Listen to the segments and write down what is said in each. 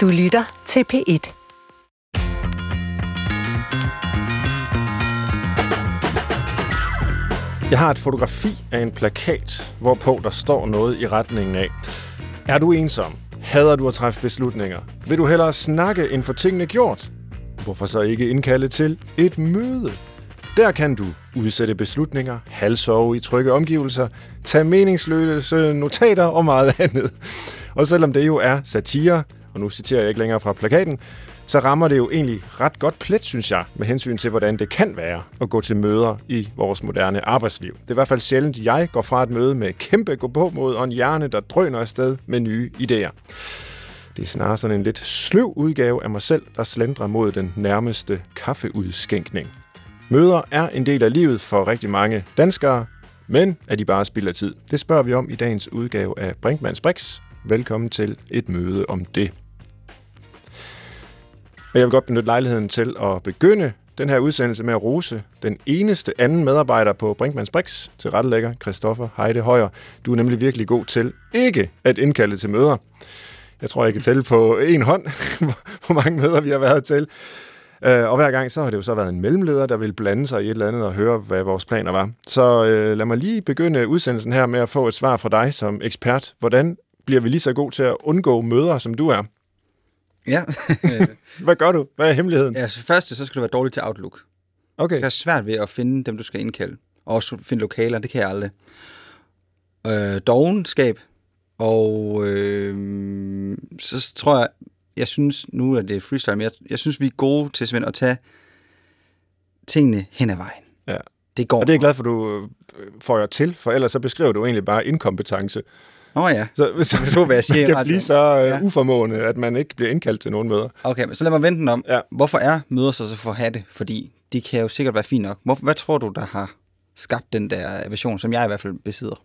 Du lytter til P1. Jeg har et fotografi af en plakat, hvorpå der står noget i retningen af. Er du ensom? Hader du at træffe beslutninger? Vil du hellere snakke end få tingene gjort? Hvorfor så ikke indkalde til et møde? Der kan du udsætte beslutninger, halsove i trygge omgivelser, tage meningsløse notater og meget andet. Og selvom det jo er satire, og nu citerer jeg ikke længere fra plakaten, så rammer det jo egentlig ret godt plet, synes jeg, med hensyn til, hvordan det kan være at gå til møder i vores moderne arbejdsliv. Det er i hvert fald sjældent, jeg går fra et møde med kæmpe gå på mod og en hjerne, der drøner afsted med nye idéer. Det er snarere sådan en lidt sløv udgave af mig selv, der slendrer mod den nærmeste kaffeudskænkning. Møder er en del af livet for rigtig mange danskere, men er de bare spilder tid? Det spørger vi om i dagens udgave af Brinkmanns Brix. Velkommen til et møde om det. Og jeg vil godt benytte lejligheden til at begynde den her udsendelse med at rose den eneste anden medarbejder på Brinkmanns Brix til rettelægger, Christoffer Heide Højer. Du er nemlig virkelig god til ikke at indkalde til møder. Jeg tror, jeg kan tælle på en hånd, hvor mange møder vi har været til. Øh, og hver gang så har det jo så været en mellemleder, der vil blande sig i et eller andet og høre, hvad vores planer var. Så øh, lad mig lige begynde udsendelsen her med at få et svar fra dig som ekspert. Hvordan bliver vi lige så god til at undgå møder, som du er? Ja. Hvad gør du? Hvad er hemmeligheden? ja, så først så skal du være dårlig til Outlook. Okay. Det er svært ved at finde dem, du skal indkalde. Og også finde lokaler, det kan jeg aldrig. Øh, dogenskab. Og øh, så tror jeg, jeg synes, nu er det freestyle, men jeg, jeg synes, vi er gode til Svend, at tage tingene hen ad vejen. Ja. Det går. Og det er jeg glad for, du øh, får jer til, for ellers så beskriver du egentlig bare inkompetence. Nå ja. Så, så jeg siger i man kan radioen. blive så øh, Ja. uformående, at man ikke bliver indkaldt til nogen møder. Okay, men så lad mig vente den om. Ja. Hvorfor er møder så så for hatte? Fordi de kan jo sikkert være fint nok. Hvor, hvad tror du, der har skabt den der version, som jeg i hvert fald besidder?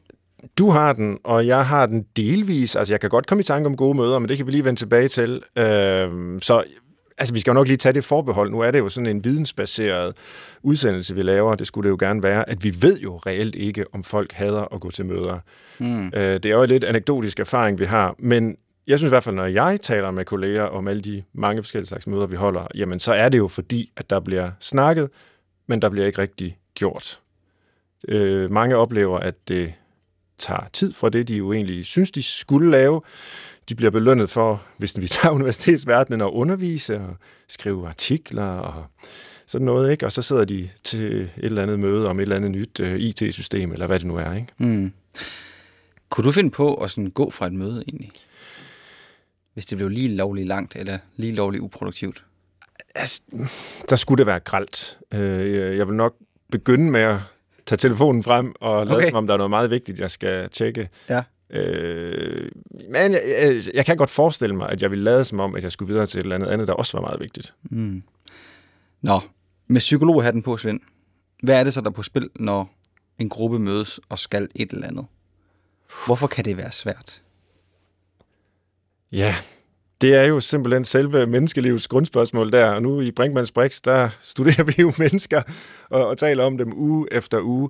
Du har den, og jeg har den delvis. Altså, jeg kan godt komme i tanke om gode møder, men det kan vi lige vende tilbage til. Øh, så altså, vi skal jo nok lige tage det forbehold. Nu er det jo sådan en vidensbaseret udsendelse, vi laver. Det skulle det jo gerne være, at vi ved jo reelt ikke, om folk hader at gå til møder. Mm. Øh, det er jo lidt anekdotisk erfaring, vi har, men jeg synes i hvert fald, når jeg taler med kolleger om alle de mange forskellige slags møder, vi holder, jamen så er det jo fordi, at der bliver snakket, men der bliver ikke rigtig gjort. Øh, mange oplever, at det tager tid fra det, de jo egentlig synes, de skulle lave. De bliver belønnet for, hvis vi tager universitetsverdenen, at undervise og skrive artikler og sådan noget, ikke? Og så sidder de til et eller andet møde om et eller andet nyt øh, IT-system, eller hvad det nu er, ikke? Mm. Kunne du finde på at sådan gå fra et møde egentlig? Hvis det blev lige lovligt langt, eller lige lovligt uproduktivt? Altså, der skulle det være gralt. Øh, Jeg vil nok begynde med at tage telefonen frem og lade okay. som om, der er noget meget vigtigt, jeg skal tjekke. Ja. Øh, men jeg, jeg, kan godt forestille mig, at jeg ville lade som om, at jeg skulle videre til et eller andet andet, der også var meget vigtigt. Mm. Nå, med psykologhatten på, Svend. Hvad er det så, der er på spil, når en gruppe mødes og skal et eller andet? Hvorfor kan det være svært? Ja, det er jo simpelthen selve menneskelivets grundspørgsmål der. Og nu i Brinkmanns Brix, der studerer vi jo mennesker og, og taler om dem uge efter uge.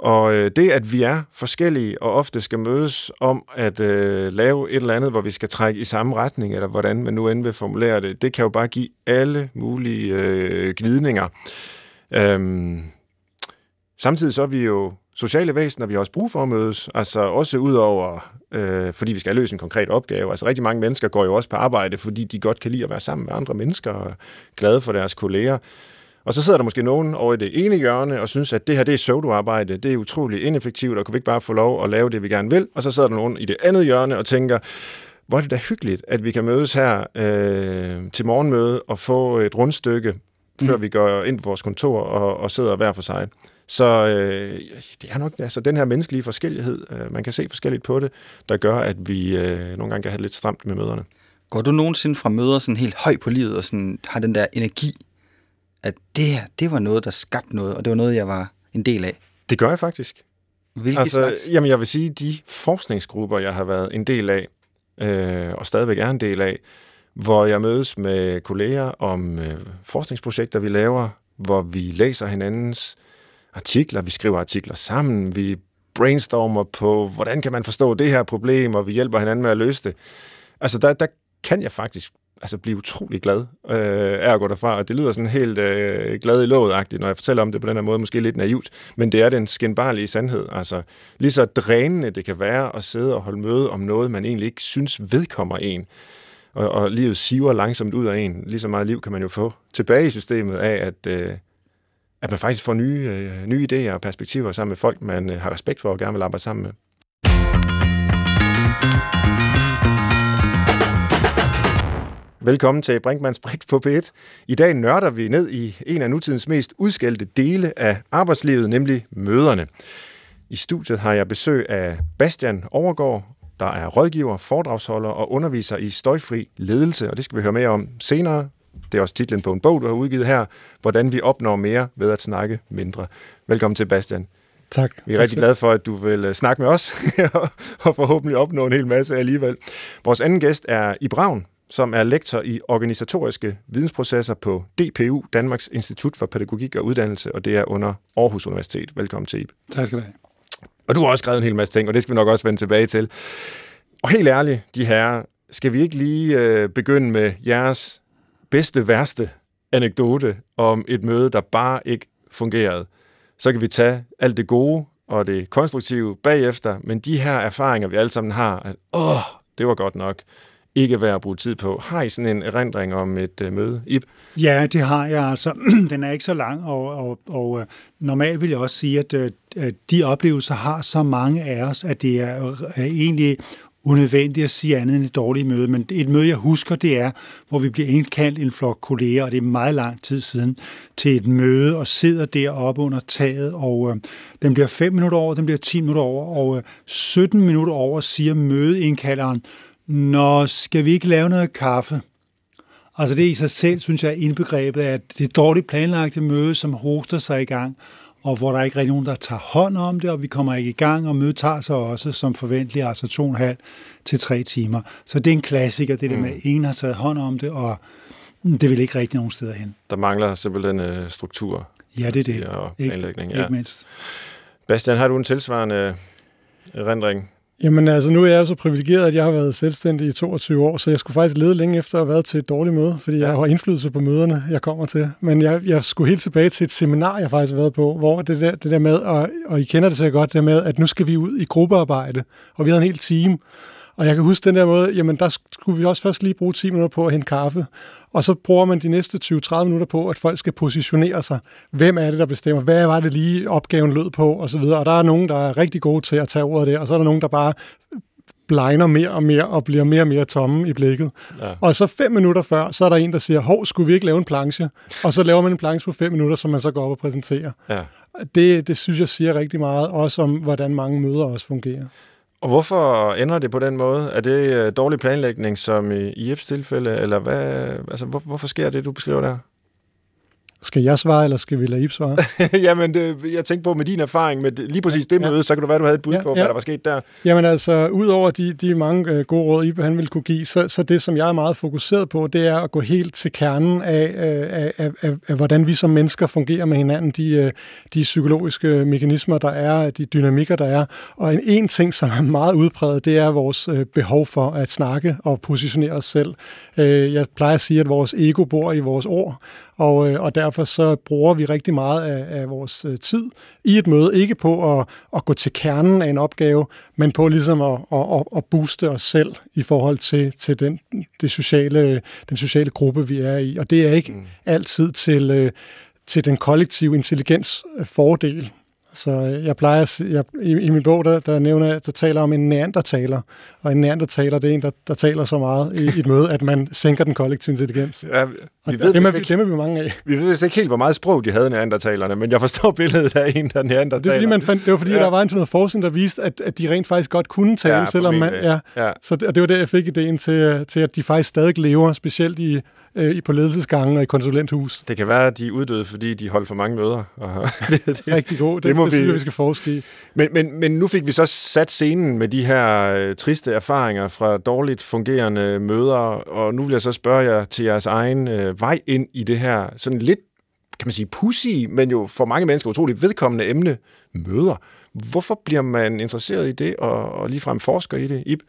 Og øh, det, at vi er forskellige og ofte skal mødes om at øh, lave et eller andet, hvor vi skal trække i samme retning, eller hvordan man nu end vil formulere det, det kan jo bare give alle mulige øh, glidninger. Øhm, samtidig så er vi jo sociale væsener, vi har også brug for at mødes, altså også ud over, øh, fordi vi skal løse en konkret opgave. Altså rigtig mange mennesker går jo også på arbejde, fordi de godt kan lide at være sammen med andre mennesker og glade for deres kolleger. Og så sidder der måske nogen over i det ene hjørne og synes, at det her det er pseudoarbejde, det er utrolig ineffektivt, og kan vi ikke bare få lov at lave det, vi gerne vil? Og så sidder der nogen i det andet hjørne og tænker, hvor er det da hyggeligt, at vi kan mødes her øh, til morgenmøde og få et rundstykke, før vi går ind på vores kontor og, og sidder hver for sig. Så øh, det er nok altså, den her menneskelige forskellighed, øh, man kan se forskelligt på det, der gør, at vi øh, nogle gange kan have det lidt stramt med møderne. Går du nogensinde fra møder sådan helt høj på livet og sådan har den der energi, at det her, det var noget, der skabte noget, og det var noget, jeg var en del af? Det gør jeg faktisk. Hvilke Altså, slags? jamen, jeg vil sige, de forskningsgrupper, jeg har været en del af, øh, og stadigvæk er en del af, hvor jeg mødes med kolleger om øh, forskningsprojekter, vi laver, hvor vi læser hinandens artikler, vi skriver artikler sammen, vi brainstormer på, hvordan kan man forstå det her problem, og vi hjælper hinanden med at løse det. Altså, der, der kan jeg faktisk altså blive utrolig glad øh, af at gå derfra, og det lyder sådan helt øh, glad i låget når jeg fortæller om det på den her måde, måske lidt naivt, men det er den skinbarlige sandhed. Altså, lige så drænende det kan være at sidde og holde møde om noget, man egentlig ikke synes vedkommer en, og, og livet siver langsomt ud af en. Lige så meget liv kan man jo få tilbage i systemet af, at, øh, at man faktisk får nye, øh, nye idéer og perspektiver sammen med folk, man øh, har respekt for og gerne vil arbejde sammen med. Velkommen til Brinkmanns Brik på P1. I dag nørder vi ned i en af nutidens mest udskældte dele af arbejdslivet, nemlig møderne. I studiet har jeg besøg af Bastian Overgaard, der er rådgiver, foredragsholder og underviser i støjfri ledelse, og det skal vi høre mere om senere. Det er også titlen på en bog, du har udgivet her, Hvordan vi opnår mere ved at snakke mindre. Velkommen til, Bastian. Tak. Vi er rigtig glade for, at du vil øh, snakke med os, og forhåbentlig opnå en hel masse alligevel. Vores anden gæst er Ibravn, som er lektor i organisatoriske vidensprocesser på DPU, Danmarks Institut for Pædagogik og Uddannelse, og det er under Aarhus Universitet. Velkommen til, Ib. Tak skal du have. Og du har også skrevet en hel masse ting, og det skal vi nok også vende tilbage til. Og helt ærligt, de her, skal vi ikke lige øh, begynde med jeres bedste, værste anekdote om et møde, der bare ikke fungerede? Så kan vi tage alt det gode og det konstruktive bagefter, men de her erfaringer, vi alle sammen har, at åh, det var godt nok, ikke værd at bruge tid på. Har I sådan en erindring om et øh, møde, Ip? Ja, det har jeg altså. Den er ikke så lang, og, og, og øh, normalt vil jeg også sige, at, øh, at de oplevelser har så mange af os, at det er, er egentlig unødvendigt at sige andet end et dårligt møde, men et møde, jeg husker, det er, hvor vi bliver indkaldt en flok kolleger, og det er meget lang tid siden, til et møde, og sidder deroppe under taget, og øh, den bliver 5 minutter over, den bliver 10 minutter over, og øh, 17 minutter over siger mødeindkalderen, Nå, skal vi ikke lave noget kaffe? Altså det i sig selv, synes jeg, er indbegrebet af det dårligt planlagte møde, som hoster sig i gang, og hvor der er ikke rigtig nogen, der tager hånd om det, og vi kommer ikke i gang, og mødet tager sig også som forventeligt, altså to og en halv til tre timer. Så det er en klassiker, det der med, at mm. ingen har taget hånd om det, og det vil ikke rigtig nogen steder hen. Der mangler simpelthen uh, struktur. Ja, det er det. Og planlægning. Ikke, ja. ikke mindst. Bastian, har du en tilsvarende erindring Jamen altså, nu er jeg så privilegeret, at jeg har været selvstændig i 22 år, så jeg skulle faktisk lede længe efter at have været til et dårligt møde, fordi jeg har indflydelse på møderne, jeg kommer til. Men jeg, jeg skulle helt tilbage til et seminar, jeg faktisk har været på, hvor det der, det der med, og, og I kender det så godt, det der med, at nu skal vi ud i gruppearbejde, og vi havde en hel team, og jeg kan huske den der måde, jamen der skulle vi også først lige bruge 10 minutter på at hente kaffe, og så bruger man de næste 20-30 minutter på, at folk skal positionere sig. Hvem er det, der bestemmer? Hvad var det lige, opgaven lød på? Og så videre. Og der er nogen, der er rigtig gode til at tage ordet der, og så er der nogen, der bare blegner mere og mere og bliver mere og mere tomme i blikket. Ja. Og så fem minutter før, så er der en, der siger, hov, skulle vi ikke lave en planche? Og så laver man en planche på fem minutter, som man så går op og præsenterer. Ja. Det, det synes jeg siger rigtig meget, også om, hvordan mange møder også fungerer. Og hvorfor ender det på den måde? Er det øh, dårlig planlægning, som i Jeps tilfælde, eller hvad, altså, hvor, hvorfor sker det, du beskriver der? Skal jeg svare, eller skal vi lade Ip svare? Jamen, det, jeg tænkte på med din erfaring med lige præcis det ja. møde, så kan du være, du havde et bud ja, på, ja. hvad der var sket der. Jamen altså, udover de, de mange øh, gode råd, Ip han vil kunne give, så, så det, som jeg er meget fokuseret på, det er at gå helt til kernen af, øh, af, af, af, af hvordan vi som mennesker fungerer med hinanden, de, øh, de psykologiske mekanismer, der er, de dynamikker, der er. Og en, en ting, som er meget udpræget, det er vores øh, behov for at snakke og positionere os selv. Øh, jeg plejer at sige, at vores ego bor i vores ord, og, øh, og derfor så bruger vi rigtig meget af, af vores øh, tid i et møde, ikke på at, at gå til kernen af en opgave, men på ligesom at, at, at booste os selv i forhold til, til den, det sociale, den sociale gruppe, vi er i. Og det er ikke mm. altid til, øh, til den kollektive intelligens fordel. Så øh, jeg plejer at, jeg, i, i min bog, der, der nævner jeg, der taler om en neandertaler, og en neandertaler, det er en, der, der taler så meget i, i et møde, at man sænker den kollektive intelligens. Ja, vi og ved, dem, er, ikke, dem er vi mange af. Vi ved ikke helt, hvor meget sprog de havde, neandertalerne, men jeg forstår billedet af en, der neandertaler. Det, er, fordi man fandt, det var fordi, ja. der var en noget forskning, der viste, at, at de rent faktisk godt kunne tale, ja, selvom man... Ja, ja. Så det, og det var der, jeg fik idéen til, til, at de faktisk stadig lever, specielt i øh, på ledelsesgangen og i konsulenthus. Det kan være, at de er uddøde, fordi de holdt for mange møder. Og det, det, Rigtig god. Det, det, må det vi, synes jeg, vi skal forske i. Men, men, men nu fik vi så sat scenen med de her øh, triste erfaringer fra dårligt fungerende møder, og nu vil jeg så spørge jer til jeres egen øh, vej ind i det her sådan lidt, kan man sige, pussy, men jo for mange mennesker utroligt vedkommende emne, møder. Hvorfor bliver man interesseret i det, og, og ligefrem forsker i det, Ib?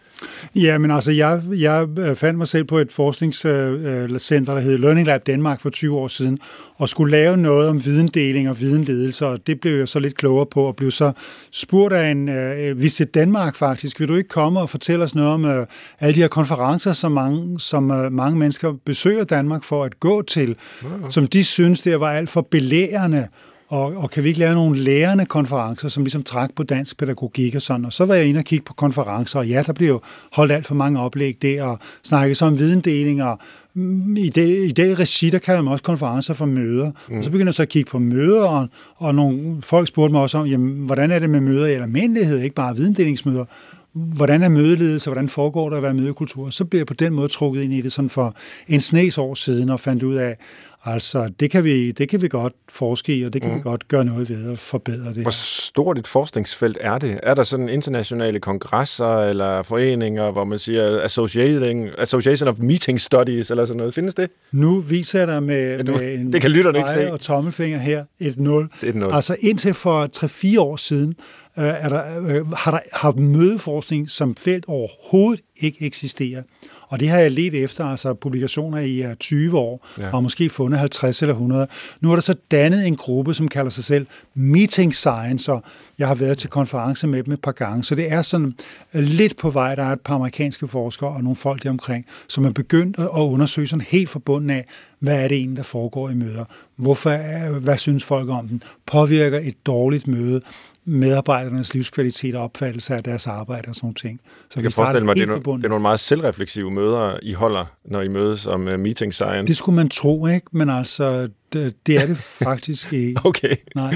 Ja, men altså, jeg, jeg øh, fandt mig selv på et forskningscenter, der hed Learning Lab Danmark for 20 år siden, og skulle lave noget om videndeling og videnledelse, og det blev jeg så lidt klogere på, og blev så spurgt af en uh, Visit Danmark faktisk, vil du ikke komme og fortælle os noget om uh, alle de her konferencer, som mange, som uh, mange mennesker besøger Danmark for at gå til, ja, ja. som de synes, det var alt for belærende, og, og kan vi ikke lave nogle lærende konferencer, som ligesom træk på dansk pædagogik og sådan. Og så var jeg inde og kigge på konferencer, og ja, der blev jo holdt alt for mange oplæg der, og snakket så om videndeling, og mm, i det, i det regi, der kalder man også konferencer for møder. Mm. Og så begynder jeg så at kigge på møder, og, og nogle folk spurgte mig også om, jamen, hvordan er det med møder i almindelighed, ikke bare videndelingsmåder hvordan er mødeledelse, hvordan foregår der at være mødekultur, så bliver jeg på den måde trukket ind i det sådan for en snes år siden og fandt ud af, Altså, det kan vi, det kan vi godt forske i, og det kan mm. vi godt gøre noget ved at forbedre det. Hvor stort et forskningsfelt er det? Er der sådan internationale kongresser eller foreninger, hvor man siger Associating, Association of Meeting Studies eller sådan noget? Findes det? Nu viser dig med, ja, med en det kan lytterne ikke se. og tommelfinger her et 0. Det er et 0. Altså indtil for 3-4 år siden øh, er der, øh, har, der, har mødeforskning som felt overhovedet ikke eksisteret. Og det har jeg let efter, altså publikationer i 20 år, ja. og måske fundet 50 eller 100. Nu er der så dannet en gruppe, som kalder sig selv Meeting Science, og jeg har været til konference med dem et par gange, så det er sådan øh, lidt på vej. Der er et par amerikanske forskere og nogle folk deromkring, som er begyndt at undersøge sådan helt forbundet af, hvad er det egentlig, der foregår i møder? Hvorfor, hvad synes folk om den? Påvirker et dårligt møde medarbejdernes livskvalitet og opfattelse af deres arbejde og sådan ting. Så jeg kan forestille mig, at det er, no, det er nogle meget selvrefleksive møder, I holder, når I mødes om uh, meeting science. Det skulle man tro, ikke? Men altså, det, det er det faktisk ikke. okay. Nej.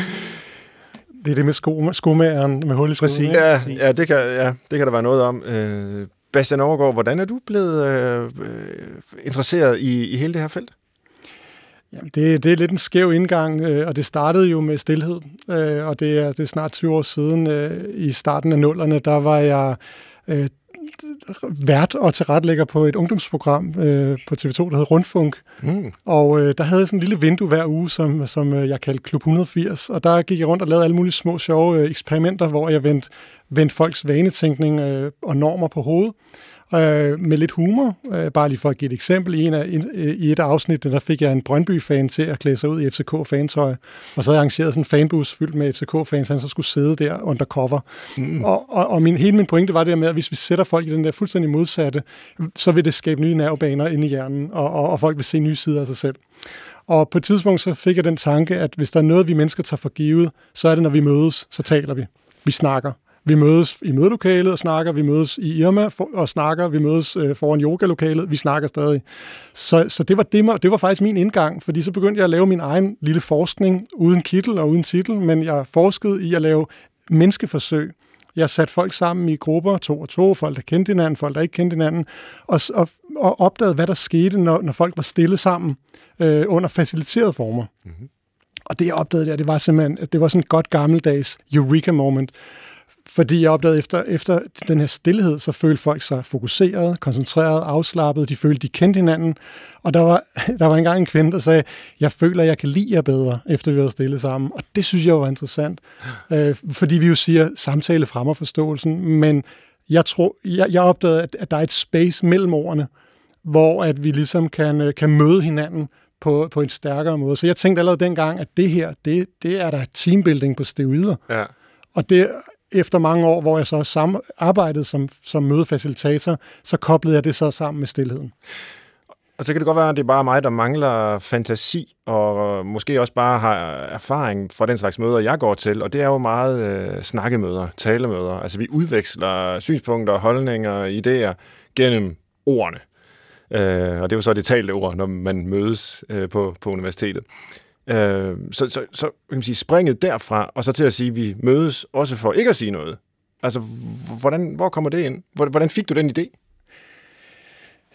Det er det med sko, skomageren med hul i skoen. Ja, ja, det kan, ja, det kan der være noget om. Uh, Bastian Overgaard, hvordan er du blevet uh, interesseret i, i hele det her felt? Jamen, det, det er lidt en skæv indgang, øh, og det startede jo med stillhed, øh, og det er, det er snart 20 år siden. Øh, I starten af nullerne, der var jeg øh, vært og tilrettelægger på et ungdomsprogram øh, på TV2, der hed Rundfunk. Mm. Og øh, der havde jeg sådan en lille vindue hver uge, som, som øh, jeg kaldte Klub 180. Og der gik jeg rundt og lavede alle mulige små, sjove øh, eksperimenter, hvor jeg vendte, vendte folks vanetænkning øh, og normer på hovedet øh, med lidt humor. Øh, bare lige for at give et eksempel. I, en af, i et afsnit, der fik jeg en Brøndby-fan til at klæde sig ud i FCK-fantøj, og så havde jeg arrangeret sådan en fanbus fyldt med FCK-fans, han så skulle sidde der undercover. Mm. Og, og, og min, hele min pointe var det med, at hvis vi sætter folk i den der fuldstændig modsatte, så vil det skabe nye nervebaner inde i hjernen, og, og, og folk vil se nye sider af sig selv. Og på et tidspunkt så fik jeg den tanke, at hvis der er noget, vi mennesker tager for givet, så er det, når vi mødes, så taler vi. Vi snakker. Vi mødes i mødelokalet og snakker, vi mødes i Irma og snakker, vi mødes øh, foran yogalokalet, vi snakker stadig. Så, så det, var det, det var faktisk min indgang, fordi så begyndte jeg at lave min egen lille forskning, uden kittel og uden titel, men jeg forskede i at lave menneskeforsøg. Jeg satte folk sammen i grupper, to og to, folk, der kendte hinanden, folk, der ikke kendte hinanden, og, og, og opdagede, hvad der skete, når, når folk var stille sammen øh, under faciliterede former. Mm-hmm. Og det, jeg opdagede der, det var simpelthen, det var sådan et godt gammeldags eureka moment. Fordi jeg opdagede, efter, efter den her stillhed, så følte folk sig fokuseret, koncentreret, afslappet. De følte, de kendte hinanden. Og der var, der var engang en kvinde, der sagde, jeg føler, jeg kan lide jer bedre, efter vi har stille sammen. Og det synes jeg var interessant. Øh, fordi vi jo siger, samtale fremmer forståelsen. Men jeg, tror, jeg, jeg opdagede, at, at der er et space mellem ordene, hvor at vi ligesom kan, øh, kan møde hinanden på, på en stærkere måde. Så jeg tænkte allerede dengang, at det her, det, det er der teambuilding på steroider. Ja. Og det efter mange år, hvor jeg så sam- arbejdede som, som mødefacilitator, så koblede jeg det så sammen med stillheden. Og så kan det godt være, at det er bare mig, der mangler fantasi, og måske også bare har erfaring fra den slags møder, jeg går til. Og det er jo meget øh, snakkemøder, talemøder. Altså vi udveksler synspunkter, holdninger, idéer gennem ordene. Øh, og det er jo så det talte ord, når man mødes øh, på, på universitetet. Øh, så så, så kan man sige, springet derfra, og så til at sige, at vi mødes også for ikke at sige noget. Altså, hvordan, hvor kommer det ind? Hvordan fik du den idé?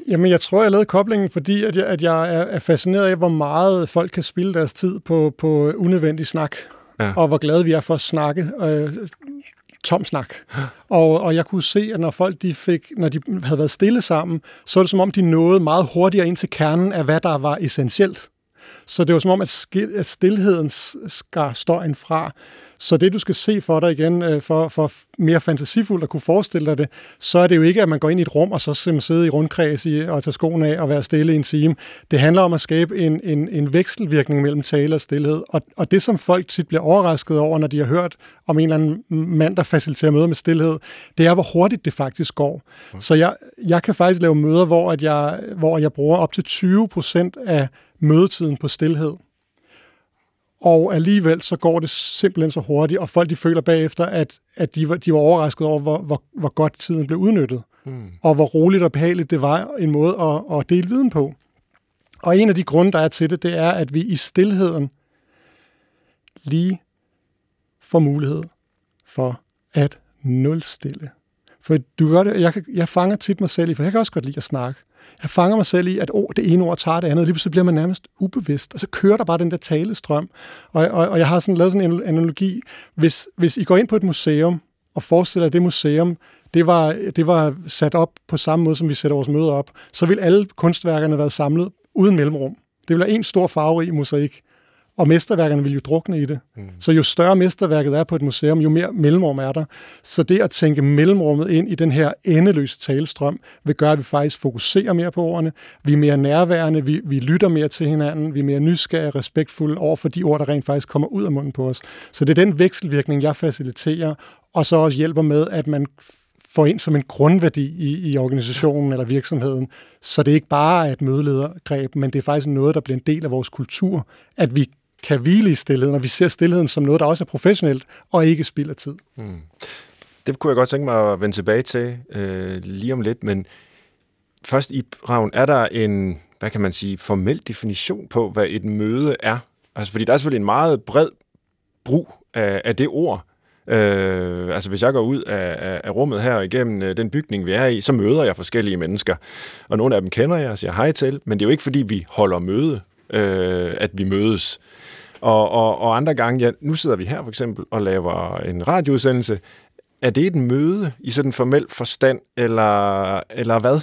Jamen, jeg tror, jeg lavede koblingen, fordi at jeg, at jeg er fascineret af, hvor meget folk kan spille deres tid på, på unødvendig snak, ja. og hvor glade vi er for at snakke. Øh, tom snak. Og, og jeg kunne se, at når folk de fik, når de havde været stille sammen, så er det som om, de nåede meget hurtigere ind til kernen af, hvad der var essentielt. Så det var som om, at, at stillheden skar støjen fra. Så det, du skal se for dig igen, øh, for, for mere fantasifuldt at kunne forestille dig det, så er det jo ikke, at man går ind i et rum og så sidder i rundkreds i, og tager skoene af og være stille i en time. Det handler om at skabe en, en, en vekselvirkning mellem tale og stillhed. Og, og det, som folk tit bliver overrasket over, når de har hørt om en eller anden mand, der faciliterer møder med stillhed, det er, hvor hurtigt det faktisk går. Mm. Så jeg, jeg kan faktisk lave møder, hvor, at jeg, hvor jeg bruger op til 20 procent af mødetiden på stillhed og alligevel så går det simpelthen så hurtigt, og folk de føler bagefter, at, at de, var, de var overrasket over, hvor, hvor, hvor godt tiden blev udnyttet, mm. og hvor roligt og behageligt det var en måde at, at dele viden på. Og en af de grunde, der er til det, det er, at vi i stillheden lige får mulighed for at nulstille. For du gør det, jeg, jeg fanger tit mig selv i, for jeg kan også godt lide at snakke jeg fanger mig selv i, at oh, det ene ord tager det andet, og lige pludselig bliver man nærmest ubevidst, og så kører der bare den der talestrøm. Og, og, og jeg har sådan lavet sådan en analogi. Hvis, hvis I går ind på et museum, og forestiller at det museum, det var, det var sat op på samme måde, som vi sætter vores møder op, så vil alle kunstværkerne være samlet uden mellemrum. Det vil være en stor farverig mosaik og mesterværkerne vil jo drukne i det. Mm. Så jo større mesterværket er på et museum, jo mere mellemrum er der. Så det at tænke mellemrummet ind i den her endeløse talestrøm, vil gøre, at vi faktisk fokuserer mere på ordene, vi er mere nærværende, vi, vi lytter mere til hinanden, vi er mere nysgerrige og respektfulde over for de ord, der rent faktisk kommer ud af munden på os. Så det er den vekselvirkning, jeg faciliterer, og så også hjælper med, at man får ind som en grundværdi i, i organisationen eller virksomheden. Så det er ikke bare et mødeledergreb, men det er faktisk noget, der bliver en del af vores kultur, at vi kan hvile i stillheden, og vi ser stillheden som noget, der også er professionelt, og ikke spilder tid. Mm. Det kunne jeg godt tænke mig at vende tilbage til øh, lige om lidt, men først i Ravn, er der en, hvad kan man sige, formel definition på, hvad et møde er? Altså, fordi der er selvfølgelig en meget bred brug af, af det ord. Øh, altså hvis jeg går ud af, af rummet her igennem øh, den bygning, vi er i, så møder jeg forskellige mennesker. Og nogle af dem kender jeg og siger hej til, men det er jo ikke fordi, vi holder møde, øh, at vi mødes. Og, og, og andre gange, ja, nu sidder vi her for eksempel og laver en radioudsendelse. Er det et møde i sådan en formel forstand, eller, eller hvad?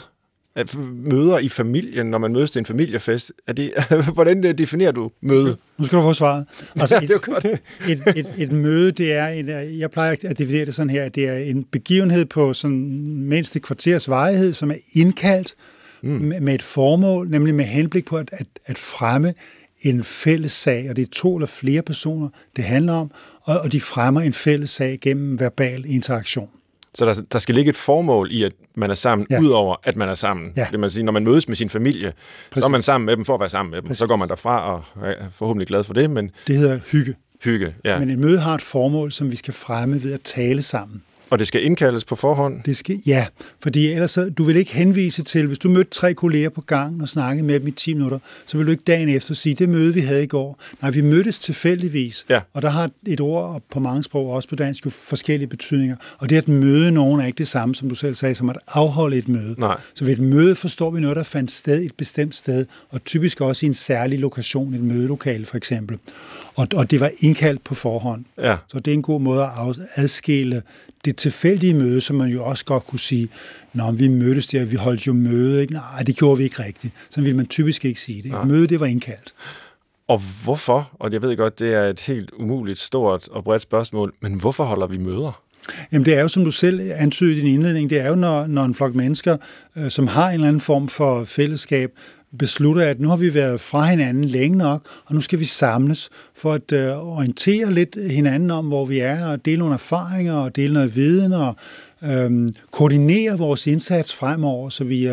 At møder i familien, når man mødes til en familiefest, er det, hvordan definerer du møde? Nu skal du få svaret. Altså, ja, det er godt. Et, et, et, et møde, det er, en, jeg plejer at definere det sådan her, at det er en begivenhed på sådan mindst et kvarters varighed, som er indkaldt mm. med, med et formål, nemlig med henblik på at, at, at fremme en fælles sag, og det er to eller flere personer, det handler om, og, og de fremmer en fælles sag gennem verbal interaktion. Så der, der skal ligge et formål i, at man er sammen, ja. udover at man er sammen. Ja. Det man sige, når man mødes med sin familie, Præcis. så er man sammen med dem for at være sammen med dem. Præcis. Så går man derfra og er forhåbentlig glad for det. Men det hedder hygge. Hygge, ja. Men et møde har et formål, som vi skal fremme ved at tale sammen. Og det skal indkaldes på forhånd? Det skal, ja, fordi ellers så, du vil ikke henvise til, hvis du mødte tre kolleger på gang og snakkede med dem i 10 minutter, så vil du ikke dagen efter sige, det møde, vi havde i går. Nej, vi mødtes tilfældigvis, ja. og der har et ord på mange sprog, også på dansk, jo forskellige betydninger. Og det at møde nogen er ikke det samme, som du selv sagde, som at afholde et møde. Nej. Så ved et møde forstår vi noget, der fandt sted et bestemt sted, og typisk også i en særlig lokation, et mødelokale for eksempel. Og, og det var indkaldt på forhånd. Ja. Så det er en god måde at adskille det tilfældige møde, som man jo også godt kunne sige, når vi mødtes der, vi holdt jo møde, ikke? nej, det gjorde vi ikke rigtigt. Så vil man typisk ikke sige det. Et møde, det var indkaldt. Og hvorfor, og jeg ved godt, det er et helt umuligt, stort og bredt spørgsmål, men hvorfor holder vi møder? Jamen det er jo, som du selv antydede i din indledning, det er jo, når, når en flok mennesker, øh, som har en eller anden form for fællesskab, beslutter, at nu har vi været fra hinanden længe nok, og nu skal vi samles for at øh, orientere lidt hinanden om, hvor vi er, og dele nogle erfaringer, og dele noget viden, og øh, koordinere vores indsats fremover, så vi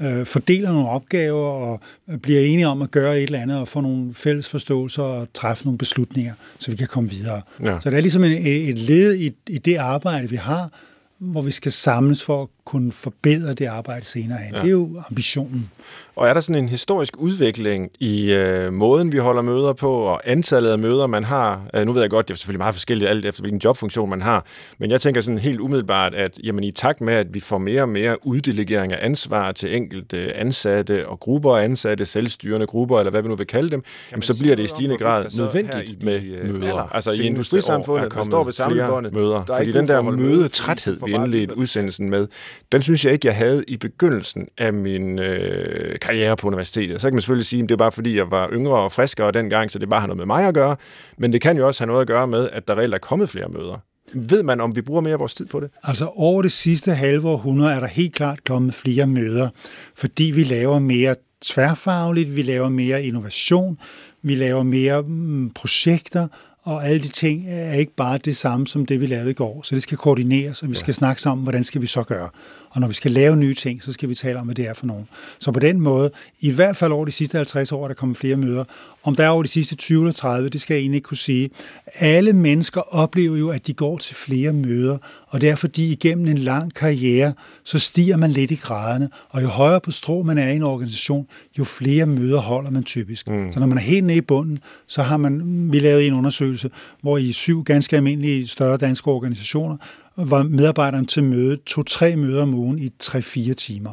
øh, fordeler nogle opgaver og bliver enige om at gøre et eller andet, og få nogle fælles forståelser og træffe nogle beslutninger, så vi kan komme videre. Ja. Så det er ligesom en, et led i, i det arbejde, vi har, hvor vi skal samles for at kunne forbedre det arbejde senere hen. Ja. Det er jo ambitionen. Og er der sådan en historisk udvikling i øh, måden, vi holder møder på, og antallet af møder, man har? Øh, nu ved jeg godt, det er selvfølgelig meget forskelligt alt efter, hvilken jobfunktion man har, men jeg tænker sådan helt umiddelbart, at jamen, i takt med, at vi får mere og mere uddelegering af ansvar til enkelte ansatte og grupper af ansatte, selvstyrende grupper, eller hvad vi nu vil kalde dem, jamen, så bliver det i stigende grad nødvendigt de, med øh, møder. Altså i industrisamfundet, man står ved samlebåndet, møder. Fordi den der mødetræthed, vi vi indledte udsendelsen med, den synes jeg ikke, jeg havde i begyndelsen af min øh, karriere på universitetet. Så kan man selvfølgelig sige, at det er bare fordi, jeg var yngre og friskere dengang, så det bare har noget med mig at gøre. Men det kan jo også have noget at gøre med, at der reelt er kommet flere møder. Ved man, om vi bruger mere af vores tid på det? Altså over det sidste halve århundrede er der helt klart kommet flere møder, fordi vi laver mere tværfagligt, vi laver mere innovation, vi laver mere mm, projekter, og alle de ting er ikke bare det samme som det, vi lavede i går. Så det skal koordineres, og vi skal ja. snakke sammen, hvordan skal vi så gøre. Og når vi skal lave nye ting, så skal vi tale om, hvad det er for nogen. Så på den måde, i hvert fald over de sidste 50 år, er der kommet flere møder. Om der er over de sidste 20 eller 30, det skal jeg egentlig ikke kunne sige. Alle mennesker oplever jo, at de går til flere møder, og det er fordi igennem en lang karriere, så stiger man lidt i graderne, og jo højere på strå man er i en organisation, jo flere møder holder man typisk. Mm. Så når man er helt nede i bunden, så har man, vi lavet en undersøgelse, hvor i syv ganske almindelige større danske organisationer, var medarbejderen til møde to-tre møder om ugen i 3-4 timer.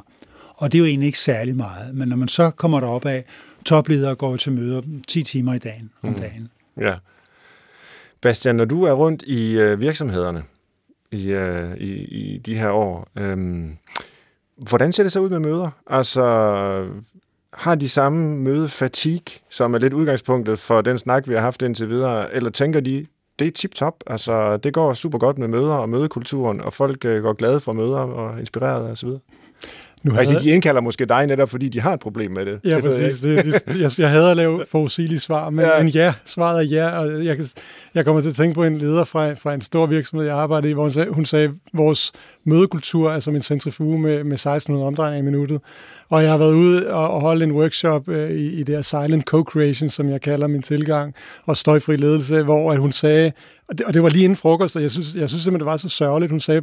Og det er jo egentlig ikke særlig meget. Men når man så kommer derop af, topledere går til møder 10 timer i dagen om mm. dagen. Ja. Bastian, når du er rundt i øh, virksomhederne i, øh, i, i de her år, øh, hvordan ser det så ud med møder? Altså, har de samme mødefatig, som er lidt udgangspunktet for den snak, vi har haft indtil videre, eller tænker de, det er tip-top. Altså, det går super godt med møder og mødekulturen, og folk øh, går glade for møder og inspireret og så videre. Nu havde... Altså, de indkalder måske dig netop, fordi de har et problem med det. Ja, det præcis. Jeg, det, jeg, jeg havde at lave forudsigelige svar, men ja. men ja, svaret er ja, og jeg, jeg kommer til at tænke på en leder fra, fra en stor virksomhed, jeg arbejdede i, hvor hun sagde, hun sagde vores mødekultur er som en centrifuge med, med 1600 omdrejninger i minuttet. Og jeg har været ude og, og holde en workshop øh, i, i det her silent co-creation, som jeg kalder min tilgang, og støjfri ledelse, hvor at hun sagde, og det, og det var lige inden frokost, og jeg synes, jeg synes simpelthen, det var så sørgeligt. Hun sagde,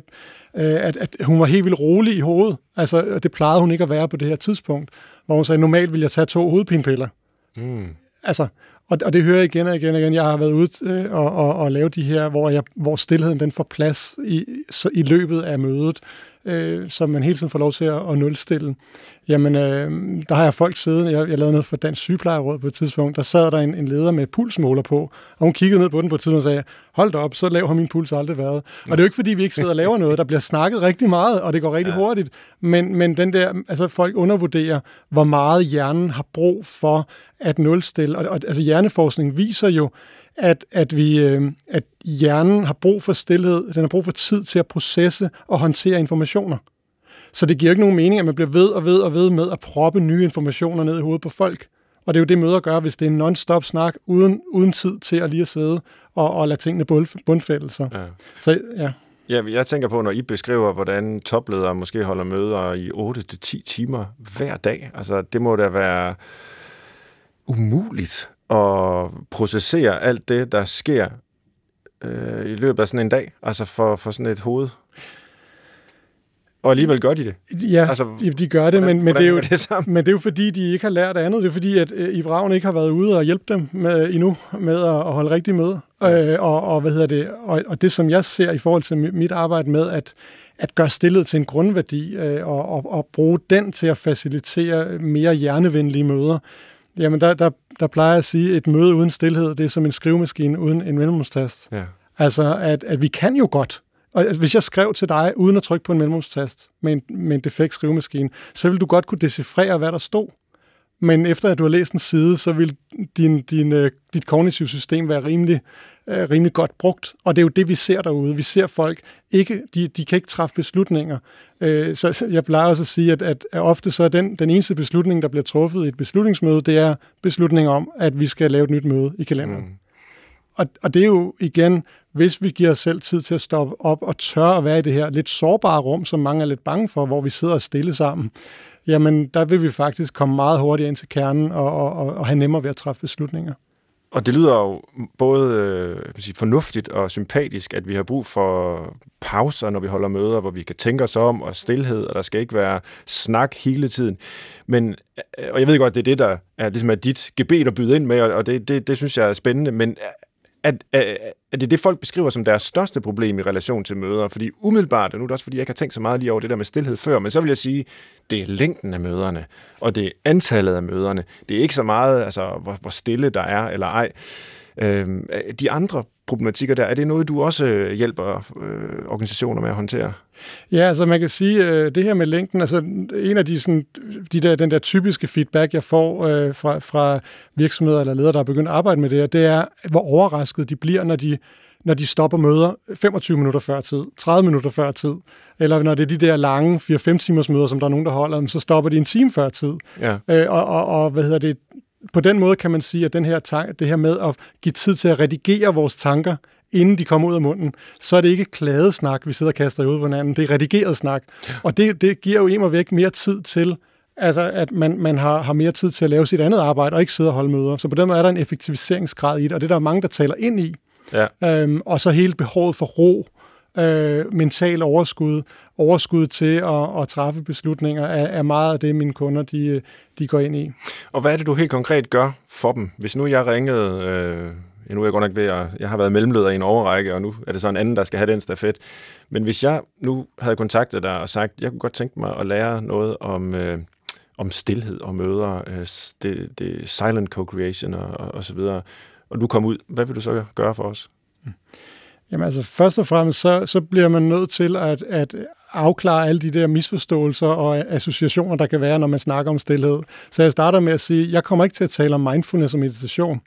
øh, at, at hun var helt vildt rolig i hovedet. Altså, det plejede hun ikke at være på det her tidspunkt. Hvor hun sagde, normalt ville jeg tage to hovedpinepiller. Mm. Altså, og, og det hører jeg igen og igen og igen. Jeg har været ude øh, og, og, og lave de her, hvor, jeg, hvor stillheden den får plads i, så, i løbet af mødet øh, som man hele tiden får lov til at, at nulstille. Jamen, øh, der har jeg folk siddet, jeg, jeg lavede noget for Dansk Sygeplejeråd på et tidspunkt, der sad der en, en leder med pulsmåler på, og hun kiggede ned på den på et tidspunkt og sagde, hold da op, så lav har min puls aldrig været. Og det er jo ikke, fordi vi ikke sidder og laver noget, der bliver snakket rigtig meget, og det går rigtig ja. hurtigt, men, men den der, altså folk undervurderer, hvor meget hjernen har brug for at nulstille. Og, og altså hjerneforskning viser jo, at, at, vi, øh, at hjernen har brug for stillhed, den har brug for tid til at processe og håndtere informationer. Så det giver ikke nogen mening, at man bliver ved og ved og ved med at proppe nye informationer ned i hovedet på folk. Og det er jo det, møder gør, hvis det er en non-stop snak, uden, uden tid til at lige at sidde og, og lade tingene bundfælde sig. Ja. Så ja. Ja, jeg tænker på, når I beskriver, hvordan topledere måske holder møder i 8-10 timer hver dag. Altså, det må da være umuligt at processere alt det, der sker øh, i løbet af sådan en dag, altså for, for sådan et hoved. Og alligevel gør de det. Ja, altså, de, de gør det, hvordan, men, men, det er jo, det men det er jo fordi, de ikke har lært andet. Det er fordi, at øh, Ibraven ikke har været ude og hjælpe dem med, endnu med at, at holde rigtig møde. Øh, og, og, hvad hedder det, og, og det, som jeg ser i forhold til mit arbejde med, at at gøre stillet til en grundværdi øh, og, og, og bruge den til at facilitere mere hjernevenlige møder, Jamen, der, der, der plejer at sige, at et møde uden stillhed, det er som en skrivemaskine uden en mellemrumstast. Ja. Altså, at, at vi kan jo godt. Og hvis jeg skrev til dig, uden at trykke på en mellemrumstast, med en, med en defekt skrivemaskine, så vil du godt kunne decifrere, hvad der stod. Men efter at du har læst en side, så vil din, din, uh, dit kognitive system være rimelig, uh, rimelig godt brugt. Og det er jo det, vi ser derude. Vi ser folk, ikke, de, de kan ikke træffe beslutninger. Uh, så jeg plejer også at sige, at, at, at ofte så er den, den eneste beslutning, der bliver truffet i et beslutningsmøde, det er beslutning om, at vi skal lave et nyt møde i kalenderen. Mm. Og, og det er jo igen, hvis vi giver os selv tid til at stoppe op og tør at være i det her lidt sårbare rum, som mange er lidt bange for, hvor vi sidder og stille sammen, jamen der vil vi faktisk komme meget hurtigere ind til kernen og, og, og have nemmere ved at træffe beslutninger. Og det lyder jo både øh, sige, fornuftigt og sympatisk, at vi har brug for pauser, når vi holder møder, hvor vi kan tænke os om, og stillhed, og der skal ikke være snak hele tiden. Men, øh, og jeg ved godt, det er det, der er, ligesom er dit gebet at byde ind med, og det, det, det synes jeg er spændende, men øh, at, at, at det er det, folk beskriver som deres største problem i relation til møder. Fordi umiddelbart, og nu er det også fordi, jeg ikke har tænkt så meget lige over det der med stillhed før, men så vil jeg sige, det er længden af møderne, og det er antallet af møderne. Det er ikke så meget, altså, hvor, hvor stille der er eller ej. Øhm, de andre problematikker der, er det noget, du også øh, hjælper øh, organisationer med at håndtere? Ja, altså man kan sige, øh, det her med længden, altså en af de, sådan, de der, den der typiske feedback, jeg får øh, fra, fra virksomheder eller ledere, der er begyndt at arbejde med det her, det er, hvor overrasket de bliver, når de, når de stopper møder 25 minutter før tid, 30 minutter før tid, eller når det er de der lange 4-5 timers møder, som der er nogen, der holder, så stopper de en time før tid. Ja. Øh, og, og, og, hvad hedder det, på den måde kan man sige, at den her tank, det her med at give tid til at redigere vores tanker, inden de kommer ud af munden, så er det ikke kladesnak, vi sidder og kaster ud på hinanden. Det er redigeret snak. Ja. Og det, det giver jo immer væk mere tid til, altså at man, man har, har mere tid til at lave sit andet arbejde, og ikke sidde og holde møder. Så på den måde er der en effektiviseringsgrad i det, og det der er mange, der taler ind i. Ja. Øhm, og så hele behovet for ro, øh, mental overskud, overskud til at, at træffe beslutninger, er, er meget af det, mine kunder de, de går ind i. Og hvad er det, du helt konkret gør for dem? Hvis nu jeg ringede, øh, nu er jeg godt nok ved at, jeg har været mellemleder i en overrække, og nu er det så en anden, der skal have den stafet. Men hvis jeg nu havde kontaktet dig og sagt, jeg kunne godt tænke mig at lære noget om, øh, om stillhed og møder, øh, det, det silent co-creation og, og så videre, og du kom ud, hvad vil du så gøre for os? Mm. Jamen altså, først og fremmest, så, så bliver man nødt til at, at afklare alle de der misforståelser og associationer, der kan være, når man snakker om stillhed. Så jeg starter med at sige, jeg kommer ikke til at tale om mindfulness og meditation.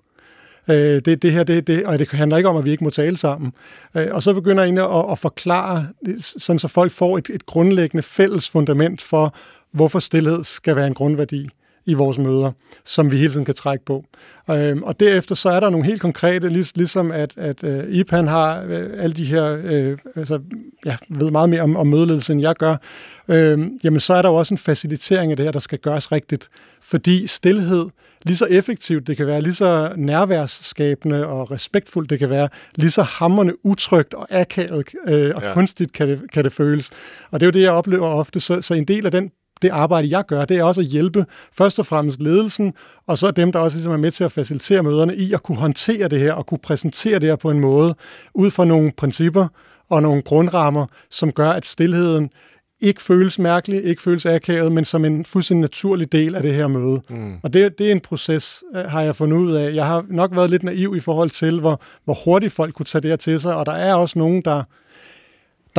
Øh, det, det her, det, det, og det handler ikke om, at vi ikke må tale sammen. Øh, og så begynder jeg egentlig at, at forklare, sådan så folk får et, et grundlæggende fælles fundament for, hvorfor stillhed skal være en grundværdi i vores møder, som vi hele tiden kan trække på. Øhm, og derefter så er der nogle helt konkrete, lig, ligesom at, at uh, IPAN har uh, alle de her, uh, altså jeg ved meget mere om, om mødeledelse, end jeg gør, øhm, jamen så er der jo også en facilitering af det her, der skal gøres rigtigt. Fordi stillhed, lige så effektivt det kan være, lige så nærværsskabende og respektfuldt det kan være, lige så hammerne utrygt og akavet øh, og ja. kunstigt kan det, kan det føles. Og det er jo det, jeg oplever ofte. Så, så en del af den det arbejde, jeg gør, det er også at hjælpe først og fremmest ledelsen, og så dem, der også ligesom er med til at facilitere møderne, i at kunne håndtere det her, og kunne præsentere det her på en måde, ud fra nogle principper og nogle grundrammer, som gør, at stillheden ikke føles mærkelig, ikke føles akavet, men som en fuldstændig naturlig del af det her møde. Mm. Og det, det er en proces, øh, har jeg fundet ud af. Jeg har nok været lidt naiv i forhold til, hvor, hvor hurtigt folk kunne tage det her til sig, og der er også nogen, der,